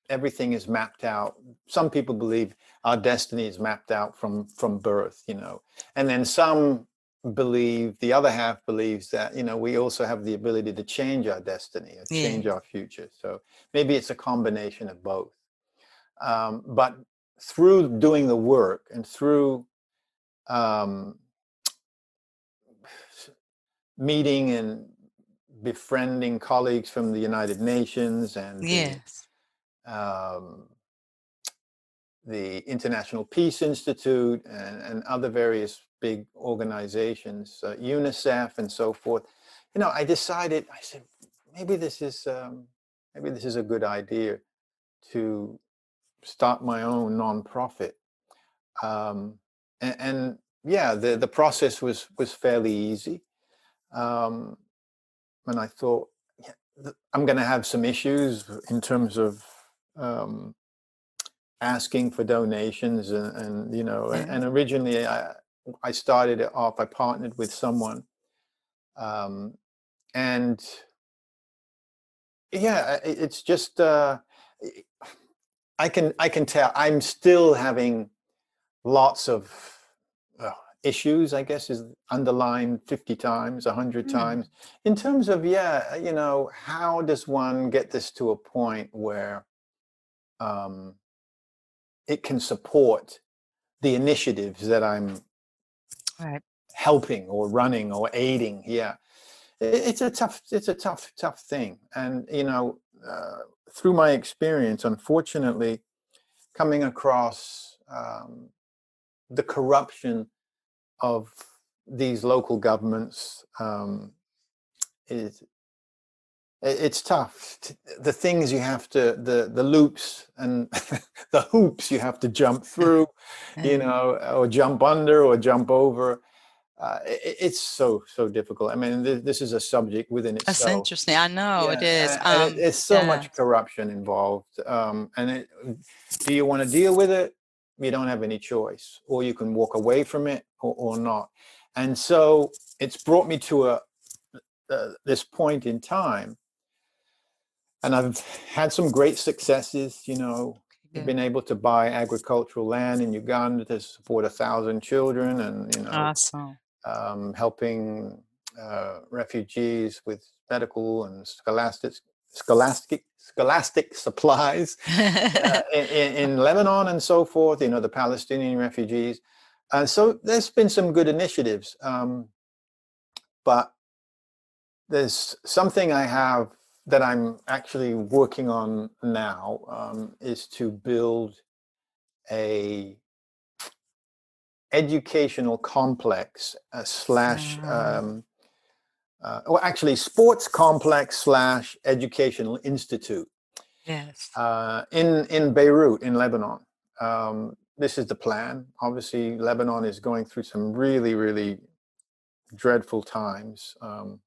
[SPEAKER 1] everything is mapped out. Some people believe our destiny is mapped out from from birth, you know, and then some believe the other half believes that you know we also have the ability to change our destiny or change yeah. our future. So maybe it's a combination of both. Um, but through doing the work and through um, meeting and befriending colleagues from the United Nations and
[SPEAKER 2] yes.
[SPEAKER 1] Um, the International Peace Institute and, and other various big organizations, uh, UNICEF and so forth. You know, I decided. I said maybe this is um, maybe this is a good idea to start my own nonprofit. Um, and, and yeah, the the process was was fairly easy. Um, and I thought, yeah, I'm going to have some issues in terms of um, asking for donations, and, and you know, and, and, originally I I started it off. I partnered with someone, um, and yeah, it's just uh, I can I can tell I'm still having lots of uh, issues. I guess is underlined fifty times, hundred mm. times. In terms of yeah, you know, how does one get this to a point where um, it can support the initiatives that I'm
[SPEAKER 2] right.
[SPEAKER 1] helping or running or aiding? Yeah, it's a tough it's a tough tough thing and you know uh, through my experience unfortunately coming across um, the corruption of these local governments um, is it's tough the things you have to the the loops and [laughs] the hoops you have to jump [laughs] through you know or jump under or jump over uh, it, it's so so difficult. I mean, th- this is a subject within itself.
[SPEAKER 2] That's interesting. I know yeah, it is.
[SPEAKER 1] Um, it's so yeah. much corruption involved, um, and it, do you want to deal with it? You don't have any choice, or you can walk away from it, or, or not. And so it's brought me to a uh, this point in time, and I've had some great successes. You know, yeah. been able to buy agricultural land in Uganda to support a thousand children, and you know,
[SPEAKER 2] awesome
[SPEAKER 1] um, helping uh, refugees with medical and scholastic scholastic scholastic supplies [laughs] uh, in, in, Lebanon and so forth. You know the Palestinian refugees. Uh, so there's been some good initiatives, um, but there's something I have that I'm actually working on now um, is to build a educational complex uh, slash um, uh, or actually sports complex slash educational institute
[SPEAKER 2] yes.
[SPEAKER 1] uh, in in beirut in lebanon. Um, this is the plan. Obviously lebanon is going through some really really dreadful times um,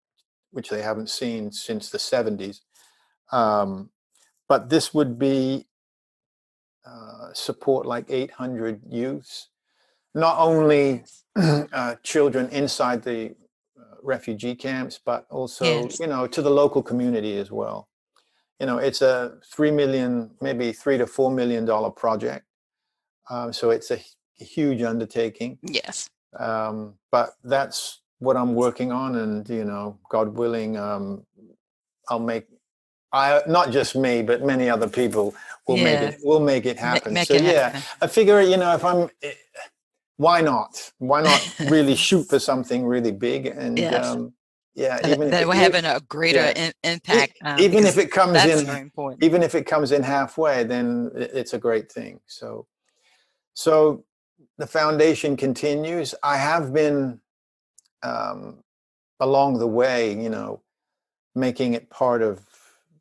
[SPEAKER 1] which they haven't seen since the 70s um, but this would be uh, support like 800 youths not only [clears throat] uh, children inside the uh, refugee camps, but also, yes. you know, to the local community as well. You know, it's a three million, maybe three to four million dollar project. Um, so it's a, a, huge undertaking.
[SPEAKER 2] Yes.
[SPEAKER 1] Um, but that's what I'm working on, and you know, God willing, um, I'll make I not just me, but many other people will yeah. make it will make it happen. Make, make so it yeah, happen. I figure you know if I'm eh, why not? Why not really [laughs] shoot for something really big? And yes. um, yeah,
[SPEAKER 2] even that, we're having a greater yeah, in, impact.
[SPEAKER 1] Um, even if it comes in, even if it comes in halfway, then it's a great thing. So, so the foundation continues. I have been um, along the way, you know, making it part of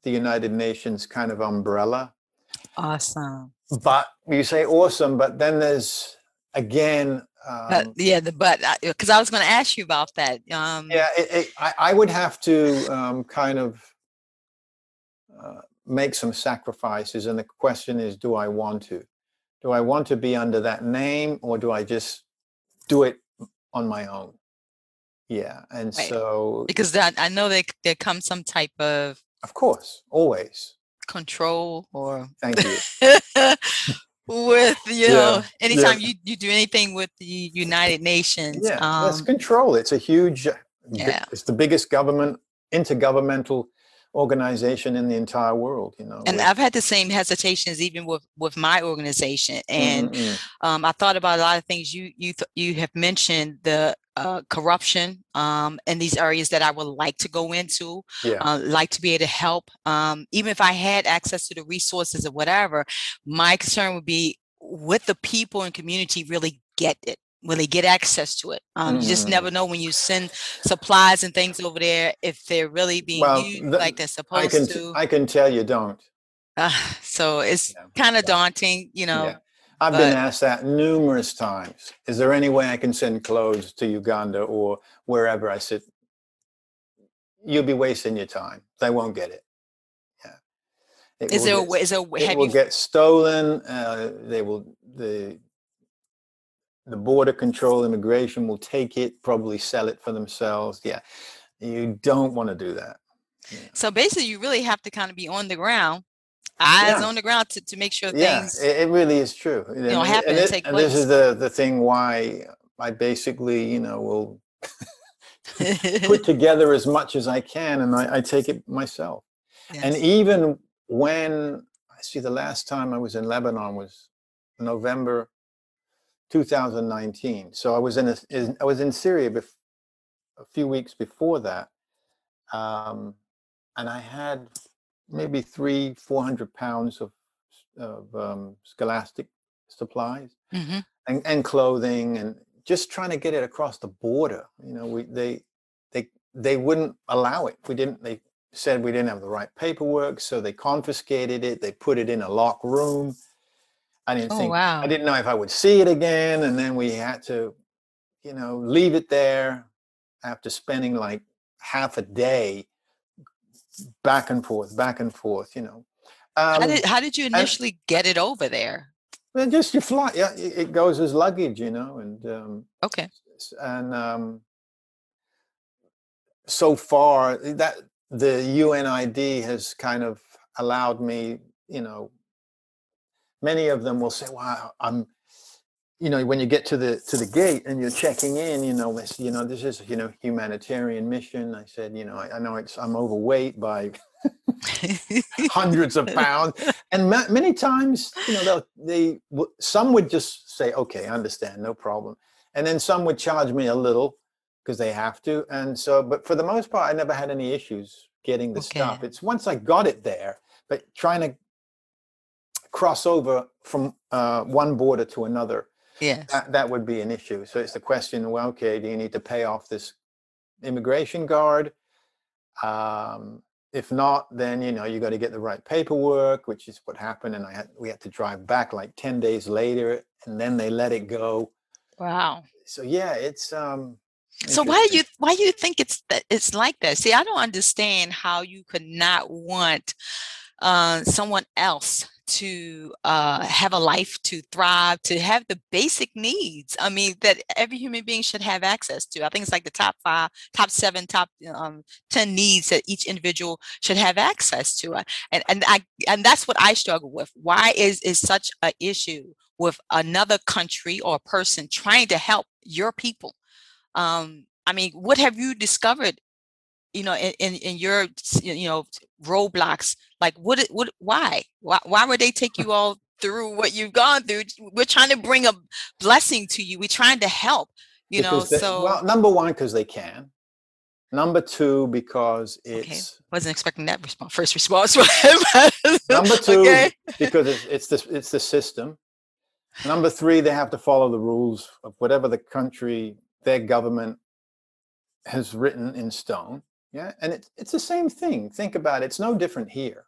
[SPEAKER 1] the United Nations kind of umbrella.
[SPEAKER 2] Awesome.
[SPEAKER 1] But you say awesome, but then there's again
[SPEAKER 2] um, yeah the but because I, I, was going to ask you about that um,
[SPEAKER 1] yeah it, it, I, I, would have to um, kind of uh, make some sacrifices and the question is do i want to do i want to be under that name or do i just do it on my own yeah and right. so
[SPEAKER 2] because that i know that there comes some type of
[SPEAKER 1] of course always
[SPEAKER 2] control or
[SPEAKER 1] thank you [laughs]
[SPEAKER 2] with you yeah, know anytime yeah. you, you do anything with the united nations
[SPEAKER 1] yeah um, that's control it's a huge yeah. it's the biggest government intergovernmental organization in the entire world you know
[SPEAKER 2] and i've had the same hesitations even with with my organization and mm-hmm. um, i thought about a lot of things you you th- you have mentioned the uh, corruption um, in these areas that I would like to go into, yeah. uh, like to be able to help. Um, even if I had access to the resources or whatever, my concern would be with the people and community really get it? Will they get access to it? Um, mm. You just never mm. know when you send supplies and things over there if they're really being well, used the, like they're supposed
[SPEAKER 1] I can,
[SPEAKER 2] to.
[SPEAKER 1] I can tell you don't.
[SPEAKER 2] Uh, [laughs] so it's yeah. kind of daunting, you know. Yeah.
[SPEAKER 1] I've been asked that numerous times. Is there any way I can send clothes to Uganda or wherever I sit? You'll be wasting your time. They won't get it. Yeah.
[SPEAKER 2] It is there get, a way? Is there?
[SPEAKER 1] It will you... get stolen. Uh, they will. The the border control immigration will take it, probably sell it for themselves. Yeah, you don't want to do that.
[SPEAKER 2] Yeah. So basically, you really have to kind of be on the ground, eyes yeah. on the ground to, to make sure
[SPEAKER 1] yeah,
[SPEAKER 2] things.
[SPEAKER 1] Yeah, it, really is true.
[SPEAKER 2] You know, happen
[SPEAKER 1] and,
[SPEAKER 2] and, take
[SPEAKER 1] and
[SPEAKER 2] place.
[SPEAKER 1] this is the the thing why I basically, you know, will [laughs] put together as much as I can, and I, I take it myself. Yes. And even when I see the last time I was in Lebanon was November 2019. So I was in, a, in I was in Syria bef- a few weeks before that, um, and I had maybe three, four hundred pounds of of um, scholastic supplies mm-hmm. and, and clothing, and just trying to get it across the border. You know, we they they they wouldn't allow it. We didn't. They said we didn't have the right paperwork, so they confiscated it. They put it in a locked room I didn't
[SPEAKER 2] oh,
[SPEAKER 1] think
[SPEAKER 2] wow.
[SPEAKER 1] I didn't know if I would see it again, and then we had to, you know, leave it there after spending like half a day back and forth, back and forth. You know.
[SPEAKER 2] Um, how did how did you initially and, get it over there?
[SPEAKER 1] Well, just you fly. Yeah, it goes as luggage, you know, and um,
[SPEAKER 2] okay.
[SPEAKER 1] And um, so far, that the UNID has kind of allowed me, you know, many of them will say, "Wow, I'm." You know, when you get to the to the gate and you're checking in, you know, this, you know, this is you know humanitarian mission. I said, you know, I, I know it's I'm overweight by [laughs] hundreds of pounds, and ma- many times, you know, they'll, they some would just say, "Okay, I understand, no problem," and then some would charge me a little because they have to. And so, but for the most part, I never had any issues getting the okay. stuff. It's once I got it there, but trying to cross over from uh, one border to another,
[SPEAKER 2] yes.
[SPEAKER 1] that, that would be an issue. So it's the question, well, okay, do you need to pay off this immigration guard? Um, if not, then you know you got to get the right paperwork, which is what happened. And I had we had to drive back like ten days later, and then they let it go.
[SPEAKER 2] Wow.
[SPEAKER 1] So yeah, it's um.
[SPEAKER 2] So why do you why do you think it's that it's like that? See, I don't understand how you could not want uh, someone else to uh, have a life, to thrive, to have the basic needs. I mean, that every human being should have access to. I think it's like the top five, top seven, top um, ten needs that each individual should have access to. Uh, and and I and that's what I struggle with. Why is is such an issue with another country or person trying to help your people? Um, I mean, what have you discovered you know in, in, in your you know roadblocks like what what why why, why would they take you all through what you've gone through we're trying to bring a blessing to you we're trying to help you because know so
[SPEAKER 1] well number one because they can number two because it's okay.
[SPEAKER 2] wasn't expecting that response first response [laughs]
[SPEAKER 1] number two okay. because it's, it's the it's the system number three they have to follow the rules of whatever the country their government has written in stone yeah, and it's it's the same thing. Think about it. It's no different here.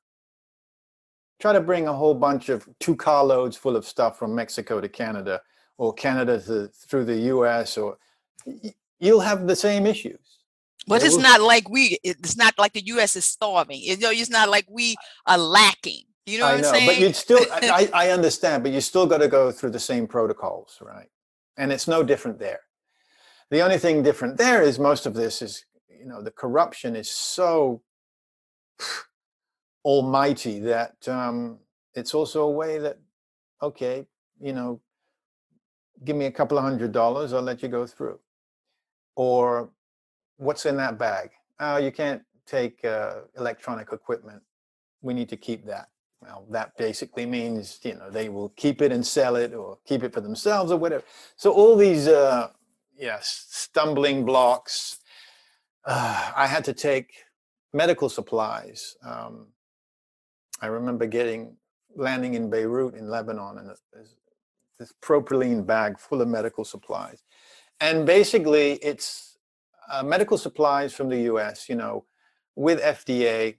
[SPEAKER 1] Try to bring a whole bunch of two carloads full of stuff from Mexico to Canada, or Canada to, through the U.S. or you'll have the same issues.
[SPEAKER 2] But it's not like we. It's not like the U.S. is starving. You know, it's not like we are lacking. You know I what I am know, saying?
[SPEAKER 1] but you'd still. I, [laughs] I understand, but you still got to go through the same protocols, right? And it's no different there. The only thing different there is most of this is you know the corruption is so almighty that um, it's also a way that okay you know give me a couple of hundred dollars i'll let you go through or what's in that bag oh you can't take uh, electronic equipment. We need to keep that. Well, that basically means you know they will keep it and sell it, or keep it for themselves, or whatever. So all these, uh, yes, stumbling blocks. Uh, I had to take medical supplies. Um, I remember getting landing in Beirut in Lebanon and this propylene bag full of medical supplies. And basically, it's uh, medical supplies from the US, you know, with FDA.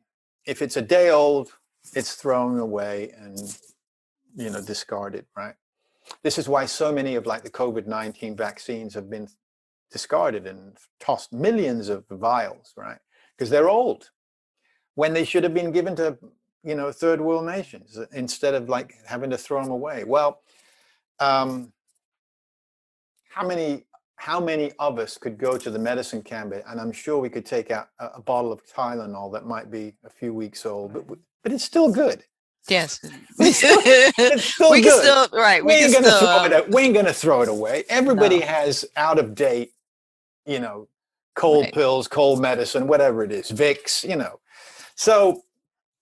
[SPEAKER 1] If it's a day old, it's thrown away and, you know, discarded, right? This is why so many of like the COVID 19 vaccines have been discarded and tossed millions of vials, right? Because they're old when they should have been given to, you know, third world nations uh, instead of like having to throw them away. Well, um, how many how many of us could go to the medicine cabinet and I'm sure we could take out a, a, bottle of Tylenol that might be a few weeks old, but mm-hmm. but it's still good.
[SPEAKER 2] Yes, [laughs] [laughs] it's still, we good. Can still, right.
[SPEAKER 1] We, we ain't gonna still, throw it. Uh, out, we ain't gonna throw it away. Everybody no. has out of date, you know, cold right. pills, cold medicine, whatever it is, Vicks, you know. So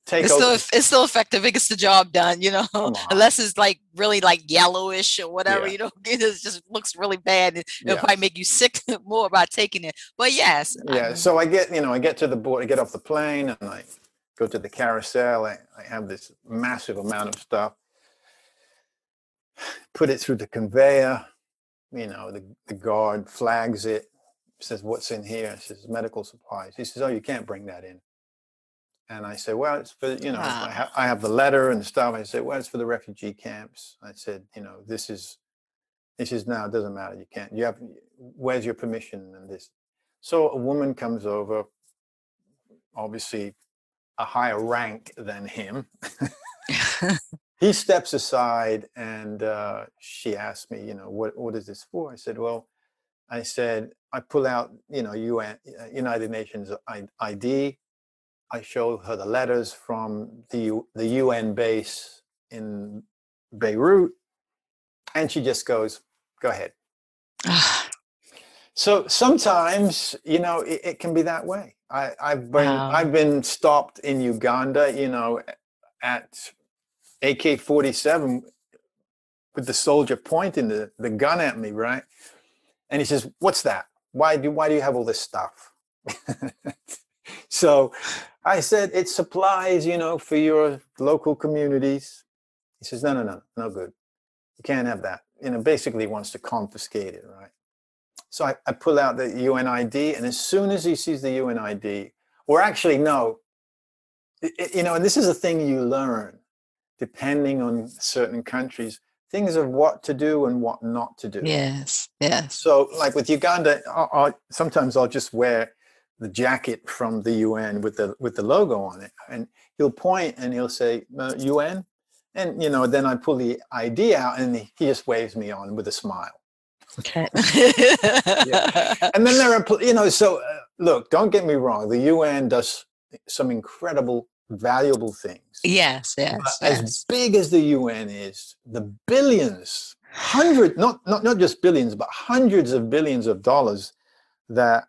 [SPEAKER 1] take
[SPEAKER 2] it's still it's still effective. It gets the job done, you know. [laughs] Unless it's like really like yellowish or whatever, yeah. you know, [laughs] it just looks really bad. It, will yeah. probably make you sick [laughs] more about taking it. But yes.
[SPEAKER 1] Yeah. so I get, you know, I get to the board, I get off the plane and I go to the carousel. I, I have this massive amount of stuff. Put it through the conveyor. You know, the, the guard flags it, says, What's in here? It says medical supplies. He says, Oh, you can't bring that in. And I said, well, it's for, you know, wow. I, ha- I, have the letter and the stuff. I said, well, it's for the refugee camps. I said, you know, this is, this is now, it doesn't matter. You can't, you have, where's your permission and this? So a woman comes over, obviously a higher rank than him. [laughs] he steps aside and uh, she asked me, you know, what, what is this for? I said, well, I said, I pull out, you know, UN, uh, United Nations ID. I show her the letters from the, the UN base in Beirut, and she just goes, Go ahead. Ah. so sometimes, you know, it, it, can be that way. I, have been wow. I've been stopped in Uganda, you know, at AK forty seven with the soldier pointing the, the gun at me, right? And he says, What's that? Why do why do you have all this stuff? [laughs] so I said, it supplies, you know, for your local communities. He says, no, no, no, no good. You can't have that. You know, basically wants to confiscate it, right? So I, I pull out the UNID, and as soon as he sees the UNID, or actually, no, it, you know, and this is a thing you learn depending on certain countries, things of what to do and what not to do.
[SPEAKER 2] Yes, yes.
[SPEAKER 1] So, like with Uganda, I, I, sometimes I'll just wear the jacket from the UN with the with the logo on it, and he'll point and he'll say uh, UN, and you know then I pull the ID out and he just waves me on with a smile.
[SPEAKER 2] Okay. [laughs]
[SPEAKER 1] yeah. And then there are you know so uh, look, don't get me wrong, the UN does some incredible valuable things.
[SPEAKER 2] Yes, yes,
[SPEAKER 1] yes. As big as the UN is, the billions, hundred not not not just billions, but hundreds of billions of dollars that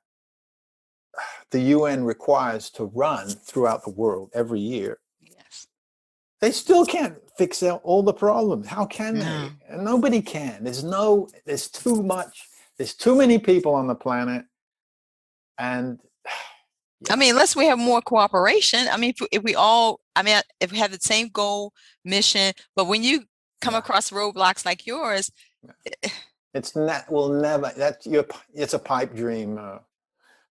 [SPEAKER 1] the UN requires to run throughout the world every year, yes. they still can't fix out all the problems. How can no. they? Nobody can. There's no, there's too much, there's too many people on the planet. And [sighs]
[SPEAKER 2] yeah. I mean, unless we have more cooperation. I mean, if, if, we all, I mean, if we have the same goal, mission, but when you come yeah. across roadblocks like yours,
[SPEAKER 1] yeah. Eh, it's not, will never, that's your, it's a pipe dream. Uh,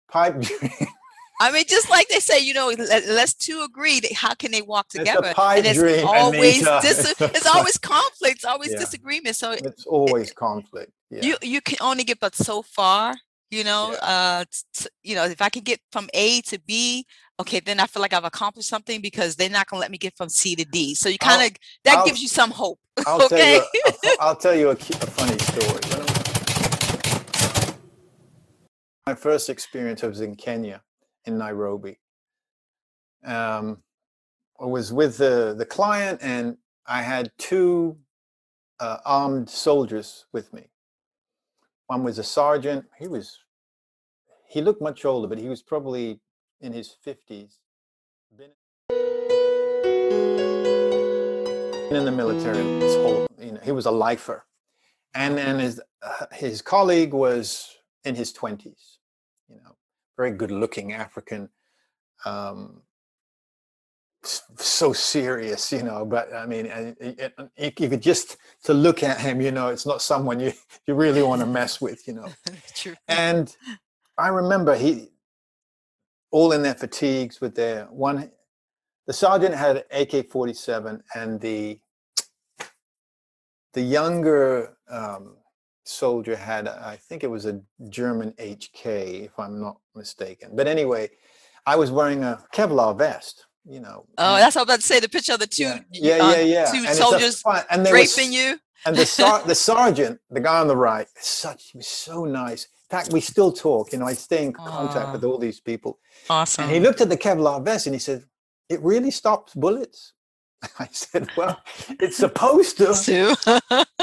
[SPEAKER 1] pipe dream. [laughs]
[SPEAKER 2] I mean, just like they say, you know, let's two agree. How can they walk together?
[SPEAKER 1] It's and
[SPEAKER 2] it's always dis- it's always conflict. It's always yeah. disagreement. So
[SPEAKER 1] it's always it, conflict.
[SPEAKER 2] Yeah. You you can only get but so far. You know, yeah. uh, t- you know, if I can get from A to B, okay, then I feel like I've accomplished something because they're not gonna let me get from C to D. So you kind of that I'll, gives you some hope. [laughs]
[SPEAKER 1] I'll okay. Tell you a, I'll tell you a, a funny story my first experience was in Kenya, in Nairobi. Um, I was with the, the client, and I had two uh, armed soldiers with me. One was a sergeant. He was, he looked much older, but he was probably in his 50s, been in the military his whole, you know, he was a lifer. And then his, uh, his colleague was in his 20s, you know, very good looking African, um, so serious, you know, but I mean, you could just to look at him, you know, it's not someone you, [laughs] you really want to mess with, you know. [laughs]
[SPEAKER 2] True.
[SPEAKER 1] And I remember he, all in their fatigues with their one, the sergeant had AK-47 and the, the younger um, soldier had, I think it was a German HK, if I'm not mistaken. But anyway, I was wearing a Kevlar vest you know.
[SPEAKER 2] Oh, that's what I'm about to say. The picture of the two,
[SPEAKER 1] yeah, yeah, uh, yeah, yeah.
[SPEAKER 2] two
[SPEAKER 1] and
[SPEAKER 2] soldiers
[SPEAKER 1] and they
[SPEAKER 2] raping you.
[SPEAKER 1] And the sar- [laughs] the sergeant, the guy on the right, such he was so nice. In fact, we still talk. You know, I stay in contact with all these people.
[SPEAKER 2] Awesome.
[SPEAKER 1] And he looked at the Kevlar vest and he said, "It really stops bullets." [laughs] I said, "Well, [laughs] it's supposed to."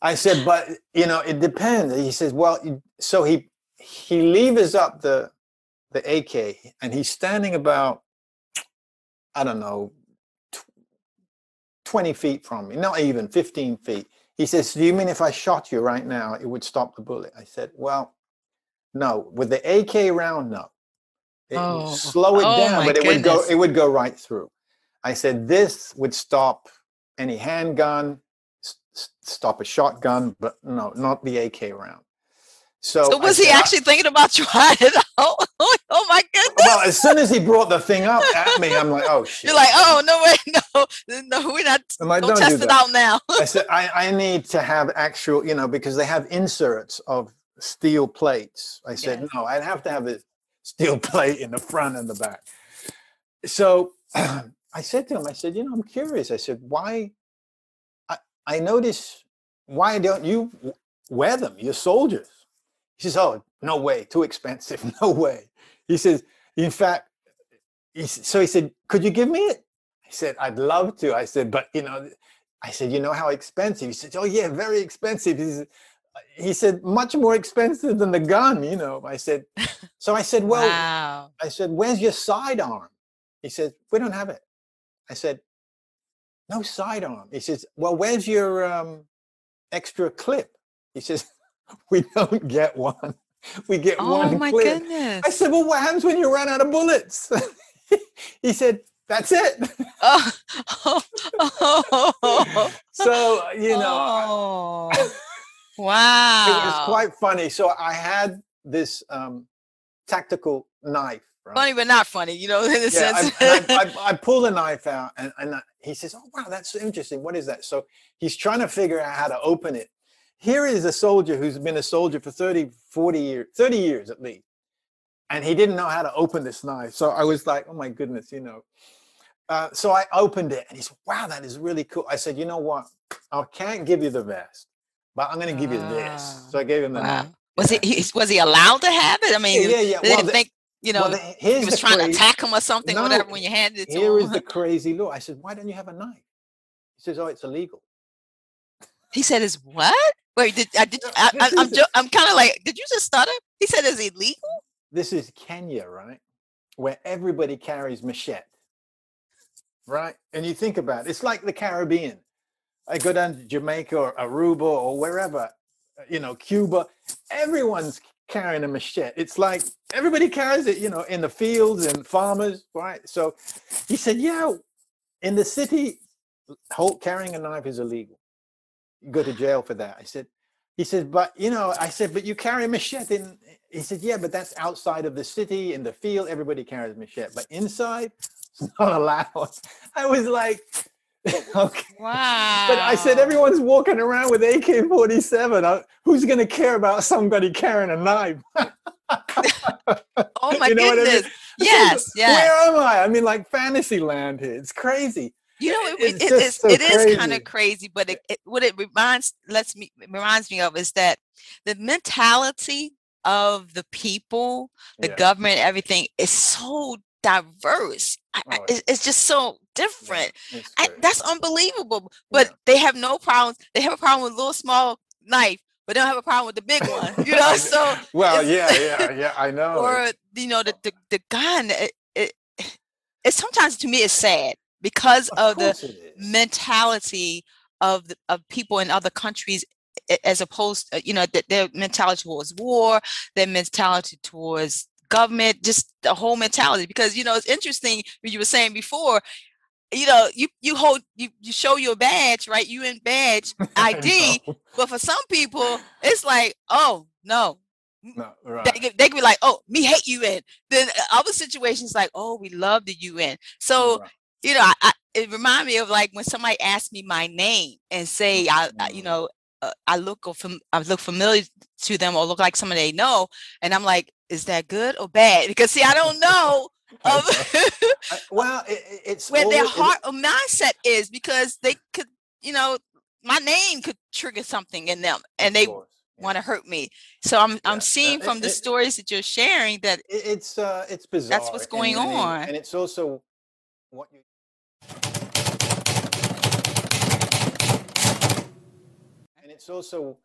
[SPEAKER 1] I said, "But you know, it depends." He says, "Well, so he he levers up the the AK and he's standing about I don't know, 20 feet from me, not even 15 feet. He says, Do you mean if I shot you right now, it would stop the bullet? I said, Well, no. With the AK round, no. It oh. would slow it oh, down, but it goodness. would go it would go right through. I said this would stop any handgun, stop a shotgun, but no, not the AK round. So,
[SPEAKER 2] so was he actually thinking about [laughs] trying it out? [laughs] oh my goodness.
[SPEAKER 1] Well, as soon as he brought the thing up at me, I'm like, oh shit. [laughs]
[SPEAKER 2] You're like, oh no way, no, no, we're not like, don't, don't test do it out now.
[SPEAKER 1] I said, I, I need to have actual, you know, because they have inserts of steel plates. I said, yes. no, I'd have to have a steel plate in the front and the back. So [clears throat] I said to him, I said, you know, I'm curious. I said, why I, notice why don't you wear them? You're soldiers. He says, "Oh, no way, too expensive, [laughs] no way." He says, "In fact," he, so he said, "Could you give me it?" I said, "I'd love to." I said, "But you know," I said, "You know how expensive?" He said, "Oh yeah, very expensive." He said, uh, he said much more expensive than the gun, you know. I said, [laughs] so I said, well, wow. I said, where's your sidearm? He said, we don't have it. I said, no sidearm. He says, well, where's your um, extra clip? He says, [laughs] we don't get one. We get oh one. Oh my clip. goodness. I said, well, what happens when you run out of bullets? [laughs] he said, that's it. Oh. oh. oh, so, you know.
[SPEAKER 2] Oh. wow. [laughs]
[SPEAKER 1] It was quite funny. So I had this um, tactical knife.
[SPEAKER 2] Right? Funny, but not funny, you know, in a yeah, sense.
[SPEAKER 1] I, I, I, I pull the knife out and, and he says, oh, wow, that's interesting. What is that? So he's trying to figure out how to open it here is a soldier who's been a soldier for 30, 40 years, 30 years at least. And he didn't know how to open this knife. So I was like, oh my goodness, you know. Uh, so I opened it and he said, wow, that is really cool. I said, you know what? I can't give you the vest, but I'm going to give you this. Ah, so I gave him the wow. knife.
[SPEAKER 2] Was he, was he allowed to have it? I mean, yeah, yeah. Well, the, think, you know, well, he was trying crazy, to attack him or something, no, whatever, when you handed it to
[SPEAKER 1] here
[SPEAKER 2] him.
[SPEAKER 1] Here is the [laughs] crazy law. I said, why don't you have a knife? He says, oh, it's illegal.
[SPEAKER 2] He said, "Is what? Wait, did I did I, I, I'm jo- I'm kind of like, did you just stutter? He said it's illegal.
[SPEAKER 1] This is Kenya, right? Where everybody carries machete, right? And you think about it, it's like the Caribbean. I go down to Jamaica or Aruba or wherever, uh, you know, Cuba. Everyone's carrying a machete. It's like everybody carries it, you know, in the fields and farmers, right? So he said, yeah, in the city, carrying a knife is illegal go to jail for that. I said, he said, but you know, I said, but you carry a machete. In, he said, yeah, but that's outside of the city in the field. Everybody carries a machete, but inside, it's not allowed. [laughs] I was like, [laughs] [laughs] okay.
[SPEAKER 2] Wow.
[SPEAKER 1] But I said, everyone's walking around with AK 47. Uh, who's going to care about somebody carrying a knife? [laughs]
[SPEAKER 2] oh my you know goodness. I mean? Yes, yes.
[SPEAKER 1] Where am I? I mean, like fantasy land here. It's crazy.
[SPEAKER 2] You know, it, it's it, it's, so it is kind of crazy, but it, it, what it reminds lets me reminds me of is that the mentality of the people, the yeah. government, everything is so diverse. Oh, I, it's, it's, just so different. Yeah, I, that's unbelievable. But yeah. they have no problems. They have a problem with a little small knife, but they don't have a problem with the big one. You know, [laughs] so
[SPEAKER 1] well, yeah, [laughs] yeah, yeah, I know.
[SPEAKER 2] Or you know, the the, the gun. It, it, [sighs] it sometimes to me it's sad because of, of the mentality of the, of people in other countries as opposed uh, you know their mentality towards war their mentality towards government just the whole mentality because you know it's interesting what you were saying before you know you you hold you, you show your badge right you in badge [laughs] id but for some people it's like oh no no, right. they, they could be like, "Oh, me hate UN." Then uh, other situations like, "Oh, we love the UN." So right you know, I, I, it reminds me of like when somebody asks me my name and say, I, I you mm. know, uh, I look or fam- I look familiar to them or look like somebody they know, and I'm like, is that good or bad? Because see, I don't know. [laughs] Of
[SPEAKER 1] well, it, it's
[SPEAKER 2] where their heart or mindset is because they could, you know, my name could trigger something in them, and they yeah. want to hurt me. So I'm yeah. I'm seeing from it, the it, stories that you're sharing that
[SPEAKER 1] it's uh it's bizarre.
[SPEAKER 2] That's what's going
[SPEAKER 1] and,
[SPEAKER 2] on,
[SPEAKER 1] and it's also what you and it's also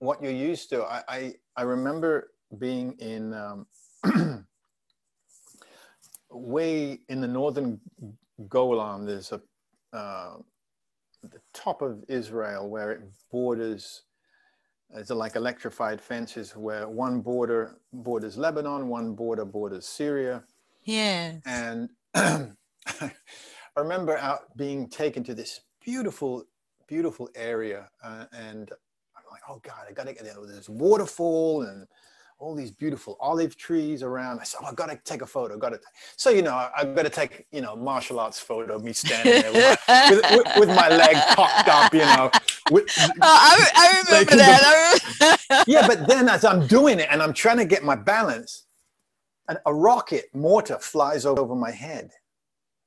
[SPEAKER 1] what you're used to. I I, I remember being in um, [clears throat] way in the northern Golan. There's a uh, the top of Israel where it borders. It's like electrified fences where one border borders Lebanon, one border borders Syria.
[SPEAKER 2] Yeah.
[SPEAKER 1] And [clears throat] I remember out being taken to this beautiful, beautiful area, uh, and I'm like, oh God, I gotta get there. There's waterfall and all these beautiful olive trees around. I said, oh, I gotta take a photo. Gotta. So you know, I, have got to take you know martial arts photo of me standing there with my, with, with, with my leg cocked up. You know. With, [laughs]
[SPEAKER 2] oh, I, I remember that. [laughs]
[SPEAKER 1] yeah, but then as I'm doing it and I'm trying to get my balance, and a rocket mortar flies over my head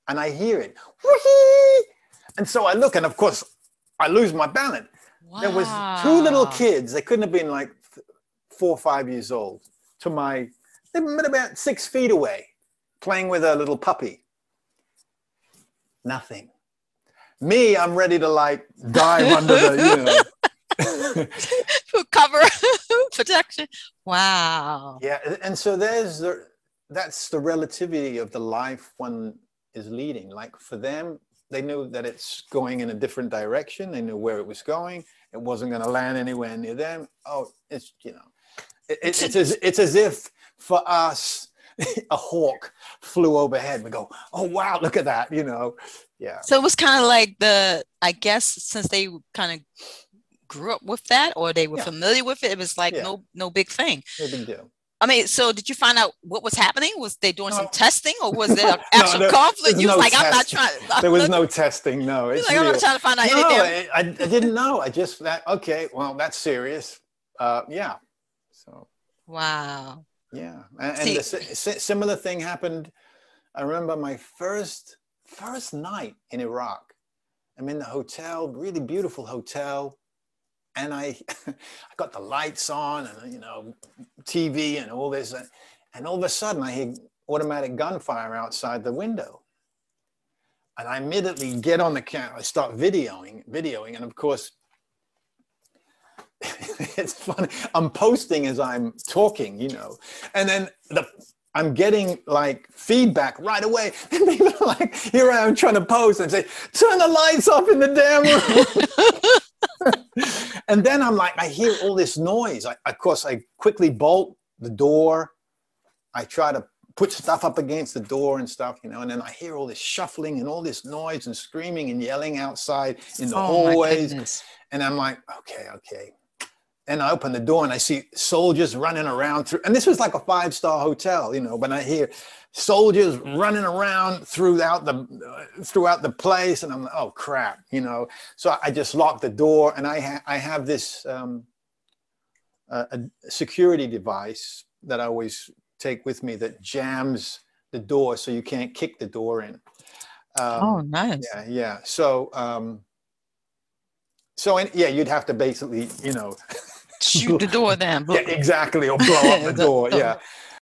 [SPEAKER 1] and I hear it. Whee! And so I look, and of course, I lose my balance. Wow. There was two little kids. They couldn't have been like four or five years old. To my, they were about six feet away, playing with a little puppy. Nothing. Me, I'm ready to like dive under the, you
[SPEAKER 2] know. [laughs] cover [laughs] protection. Wow.
[SPEAKER 1] Yeah, and so there's the that's the relativity of the life one is leading. Like for them, they knew that it's going in a different direction. They knew where it was going. It wasn't going to land anywhere near them. Oh, it's you know, it, it's it's as it's as if for us [laughs] a hawk flew overhead. We go, oh wow, look at that, you know, yeah.
[SPEAKER 2] So it was kind of like the, I guess, since they kind of grew up with that or they were yeah. familiar with it, it was like yeah. no no big thing.
[SPEAKER 1] No big deal.
[SPEAKER 2] I mean, so did you find out what was happening? Was they doing no. some testing, or was there [laughs] actual no, conflict? You no was like. "I'm not trying." [laughs]
[SPEAKER 1] there was no testing. No,
[SPEAKER 2] it's like, I'm not trying to find out no,
[SPEAKER 1] anything. I, I, didn't know. I just that okay. Well, that's serious. Uh, yeah.
[SPEAKER 2] Wow.
[SPEAKER 1] Yeah, and, and the similar thing happened. I remember my first first night in Iraq. I'm in the hotel, really beautiful hotel and I, [laughs] I got the lights on and you know, TV and all this, and, and all of a sudden I hear automatic gunfire outside the window, and I immediately get on the camera, I start videoing, videoing, and of course, [laughs] it's funny. I'm posting as I'm talking, you know, and then the I'm getting like feedback right away. [laughs] And people are like, here I am trying to post and say, turn the lights off in the damn room. [laughs] and then I'm like, I hear all this noise. I, of course, I quickly bolt the door. I try to put stuff up against the door and stuff, you know, and then I hear all this shuffling and all this noise and screaming and yelling outside in the oh, hallways. And I'm like, okay, okay. And I open the door and I see soldiers running around through, and this was like a five star hotel, you know, but I hear soldiers running around throughout the uh, throughout the place and i'm like oh crap you know. So i just lock the door and i ha- i have this um, a security device that i always take with me that jams the door so you can't kick the door in.
[SPEAKER 2] Um, oh nice.
[SPEAKER 1] yeah yeah. So um so in, yeah you'd have to basically you know [laughs]
[SPEAKER 2] shoot the door then. [laughs]
[SPEAKER 1] Yeah exactly or blow up the [laughs] door yeah